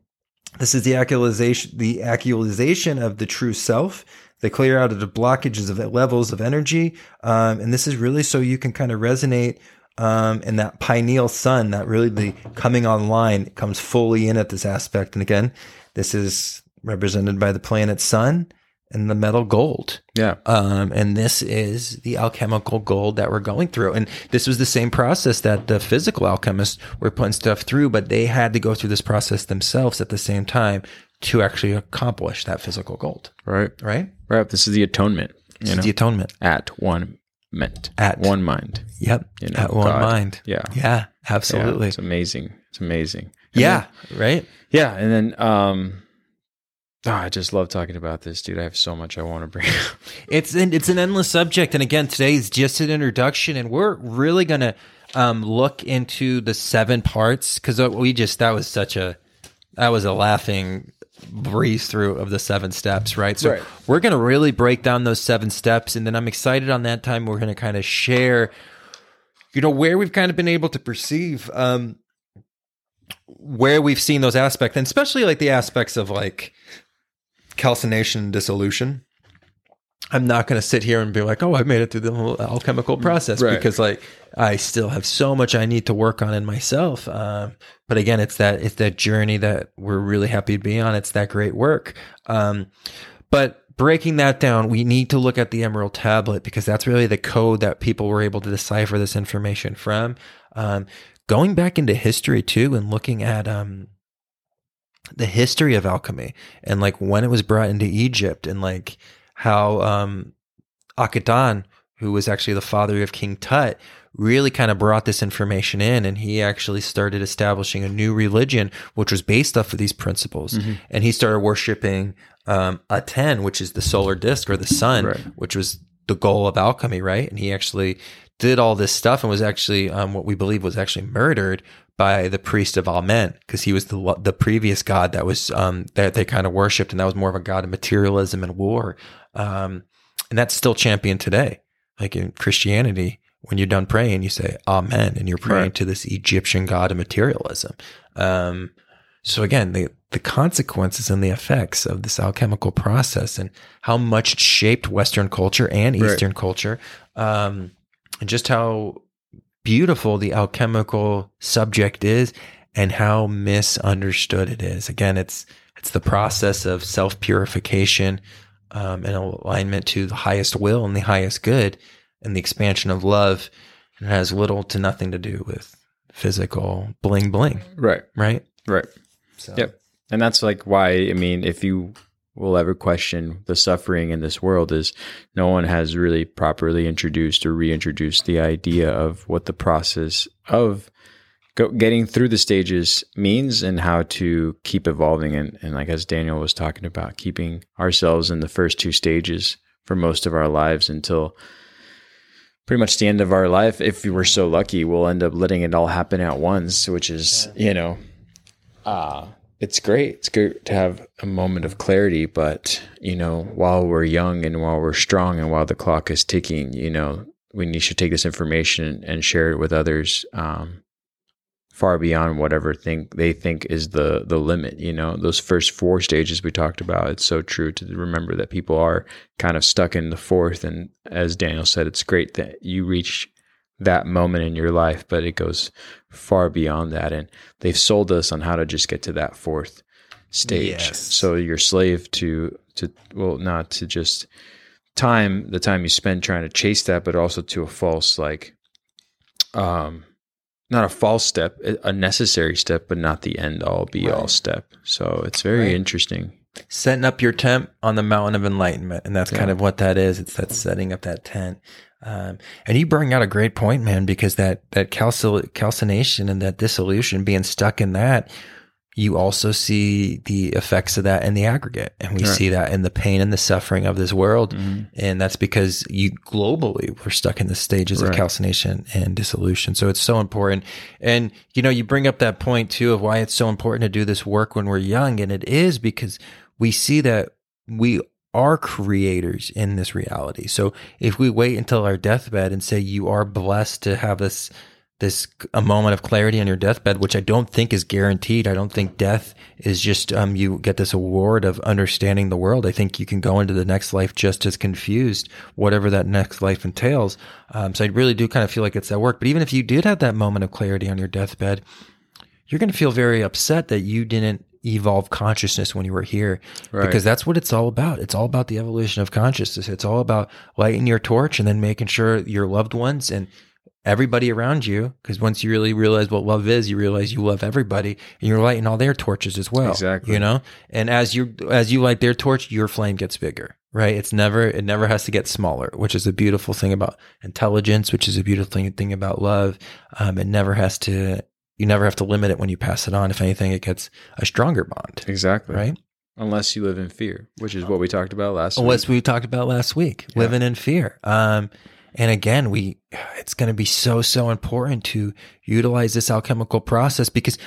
this is the actualization, the actualization of the true self. They clear out of the blockages of the levels of energy, um, and this is really so you can kind of resonate um, and that pineal sun, that really the coming online comes fully in at this aspect. And again, this is represented by the planet sun and the metal gold. Yeah. Um, and this is the alchemical gold that we're going through. And this was the same process that the physical alchemists were putting stuff through, but they had to go through this process themselves at the same time to actually accomplish that physical gold. Right. Right? Right. This is the atonement. You This is know, the atonement. at one meant At- one mind. Yep. You know, At one God. mind. Yeah. Yeah, Yeah, absolutely. it's amazing. It's amazing. And Yeah. right? yeah. And then, um, oh, I just love talking about this, dude. I have so much I want to bring up. [laughs] It's an, it's an endless subject, and again, today is just an introduction, and we're really gonna um, look into the seven parts because we just that was such a that was a laughing breeze through of the seven steps, right? So Right. we're gonna really break down those seven steps, and then I'm excited on that time. We're gonna kind of share, you know, where we've kind of been able to perceive. Um, where we've seen those aspects, and especially like the aspects of like calcination and dissolution I'm not going to sit here and be like, oh, I made it through the whole alchemical process Right. because like I still have so much I need to work on in myself. Um, but again, it's that it's that journey that we're really happy to be on. It's that great work. Um, but breaking that down, we need to look at the Emerald Tablet because that's really the code that people were able to decipher this information from. Um, going back into history too and looking at um, the history of alchemy and like when it was brought into Egypt and like how um, Akhenaten, who was actually the father of King Tut, really kind of brought this information in and he actually started establishing a new religion which was based off of these principles Mm-hmm. and he started worshiping um, Aten which is the solar disk or the sun Right. which was the goal of alchemy right and he actually did all this stuff and was actually um, what we believe was actually murdered by the priest of Amen because he was the the previous god that was um, that they kind of worshipped and that was more of a god of materialism and war um, and that's still championed today like in Christianity when you're done praying you say amen and you're praying Right. to this Egyptian god of materialism um, so again the the consequences and the effects of this alchemical process and how much it shaped Western culture and Right. Eastern culture um, and just how beautiful the alchemical subject is and how misunderstood it is. Again, it's it's the process of self purification um, and alignment to the highest will and the highest good and the expansion of love. And it has little to nothing to do with physical bling bling, Right. right? Right. So, Yep. And that's like why, I mean, if you will ever question the suffering in this world, is no one has really properly introduced or reintroduced the idea of what the process of go, getting through the stages means and how to keep evolving. And, and like as Daniel was talking about, keeping ourselves in the first two stages for most of our lives until pretty much the end of our life. If we were so lucky, we'll end up letting it all happen at once, which is, you know, uh, it's great. It's great to have a moment of clarity, but you know, while we're young and while we're strong and while the clock is ticking, you know, we need to take this information and share it with others, um, far beyond whatever think they think is the the limit. You know, those first four stages we talked about. It's so true to remember that people are kind of stuck in the fourth, and as Daniel said, it's great that you reach that moment in your life, but it goes far beyond that. And they've sold us on how to just get to that fourth stage. Yes. So you're slave to to well, not to just time the time you spend trying to chase that, but also to a false like um not a false step, a necessary step, but not the end all be all step. So it's very Right. interesting. setting up your tent on the mountain of enlightenment and that's kind of what that is it's that setting up that tent um, and you bring out a great point man because that that calcil- calcination and that dissolution being stuck in that you also see the effects of that in the aggregate. And we Right. see that in the pain and the suffering of this world. Mhm. and that's because you globally we're stuck in the stages of calcination and dissolution. So it's so important. And you know you bring up that point too of why it's so important to do this work when we're young. And it is because we see that we are creators in this reality. So if we wait until our deathbed and say you are blessed to have this this a moment of clarity on your deathbed, which I don't think is guaranteed. I don't think death is just um, you get this award of understanding the world. I think you can go into the next life just as confused, whatever that next life entails. Um, so I really do kind of feel like it's that work. But even if you did have that moment of clarity on your deathbed, you're going to feel very upset that you didn't evolve consciousness when you were here Right. because that's what it's all about. It's all about the evolution of consciousness. It's all about lighting your torch and then making sure your loved ones and everybody around you because once you really realize what love is you realize you love everybody and you're lighting all their torches as well Exactly. you know and as you as you light their torch your flame gets bigger right it's never it never has to get smaller which is a beautiful thing about intelligence which is a beautiful thing, thing about love um, it never has to you never have to limit it when you pass it on if anything it gets a stronger bond Exactly. right Unless you live in fear, which is what we talked about last What week. we talked about last week, Yeah. living in fear. Um, and again, we it's going to be so so important to utilize this alchemical process because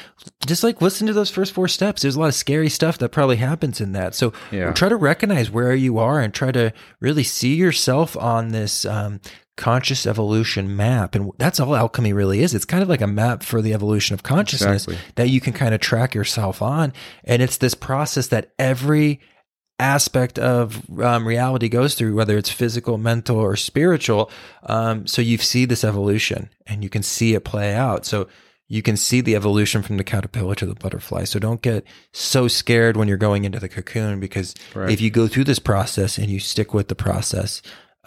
just like listen to those first four steps, there's a lot of scary stuff that probably happens in that. So Yeah. try to recognize where you are and try to really see yourself on this um, conscious evolution map. And that's all alchemy really is. It's kind of like a map for the evolution of consciousness Exactly. that you can kind of track yourself on. And it's this process that every aspect of um, reality goes through, whether it's physical, mental, or spiritual. Um, so you see this evolution and you can see it play out. So you can see the evolution from the caterpillar to the butterfly. So don't get so scared when you're going into the cocoon because Right. if you go through this process and you stick with the process,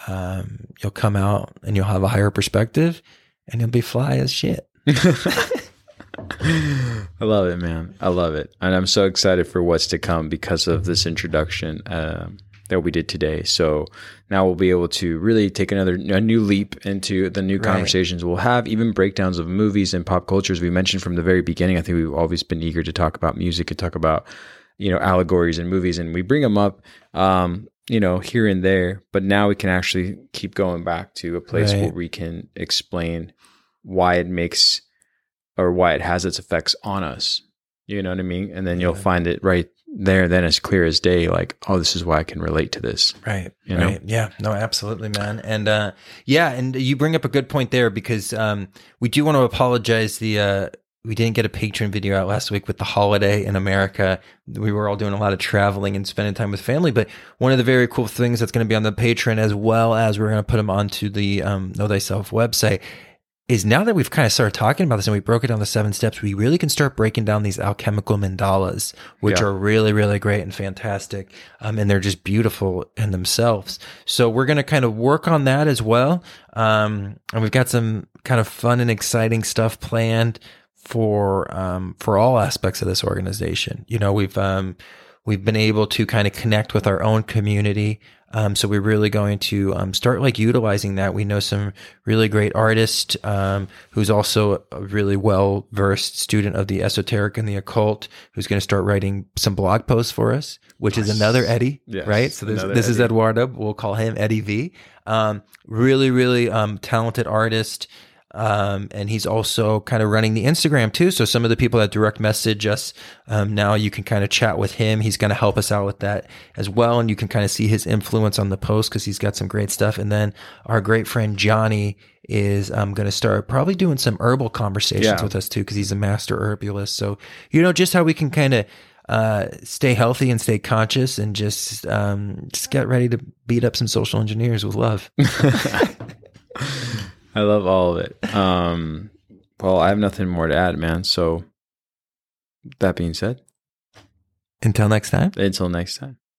um, you'll come out and you'll have a higher perspective and you'll be fly as shit. [laughs] [laughs] I love it, man. I love it, and I'm so excited for what's to come because of this introduction um, that we did today. So now we'll be able to really take another a new leap into the new Right. conversations we'll have, even breakdowns of movies and pop cultures. We mentioned from the very beginning. I think we've always been eager to talk about music and talk about you know allegories and movies, and we bring them up. Um, you know, here and there, but now we can actually keep going back to a place Right. where we can explain why it makes or why it has its effects on us. You know what I mean? And then you'll find it right there, then as clear as day, like, oh, this is why I can relate to this. Right. You know? right. Yeah. No, absolutely, man. And uh, yeah, and you bring up a good point there because um, we do want to apologize. The uh, we didn't get a Patreon video out last week with the holiday in America. We were all doing a lot of traveling and spending time with family. But one of the very cool things that's going to be on the Patreon, as well as we're going to put them onto the um, Know Thyself website, is now that we've kind of started talking about this and we broke it down the seven steps, we really can start breaking down these alchemical mandalas, which Yeah. are really, really great and fantastic. Um, and they're just beautiful in themselves. So we're going to kind of work on that as well. Um, and we've got some kind of fun and exciting stuff planned for, um, for all aspects of this organization. You know, we've, um, we've been able to kind of connect with our own community. Um, so we're really going to um, start like utilizing that. We know some really great artist um, who's also a really well versed student of the esoteric and the occult, who's going to start writing some blog posts for us, which is another Eddie, Yes, right? So this, this is Eduardo. We'll call him Eddie V. Um, really, really um, talented artist. Um, and he's also kind of running the Instagram too. So some of the people that direct message us, um, now you can kind of chat with him. He's going to help us out with that as well. And you can kind of see his influence on the post because he's got some great stuff. And then our great friend Johnny is um, going to start probably doing some herbal conversations Yeah. with us too because he's a master herbalist. So, you know, just how we can kind of uh, stay healthy and stay conscious and just um, just get ready to beat up some social engineers with love. [laughs] [laughs] I love all of it. Um, well, I have nothing more to add, man. So, that being said, Until next time. until next time.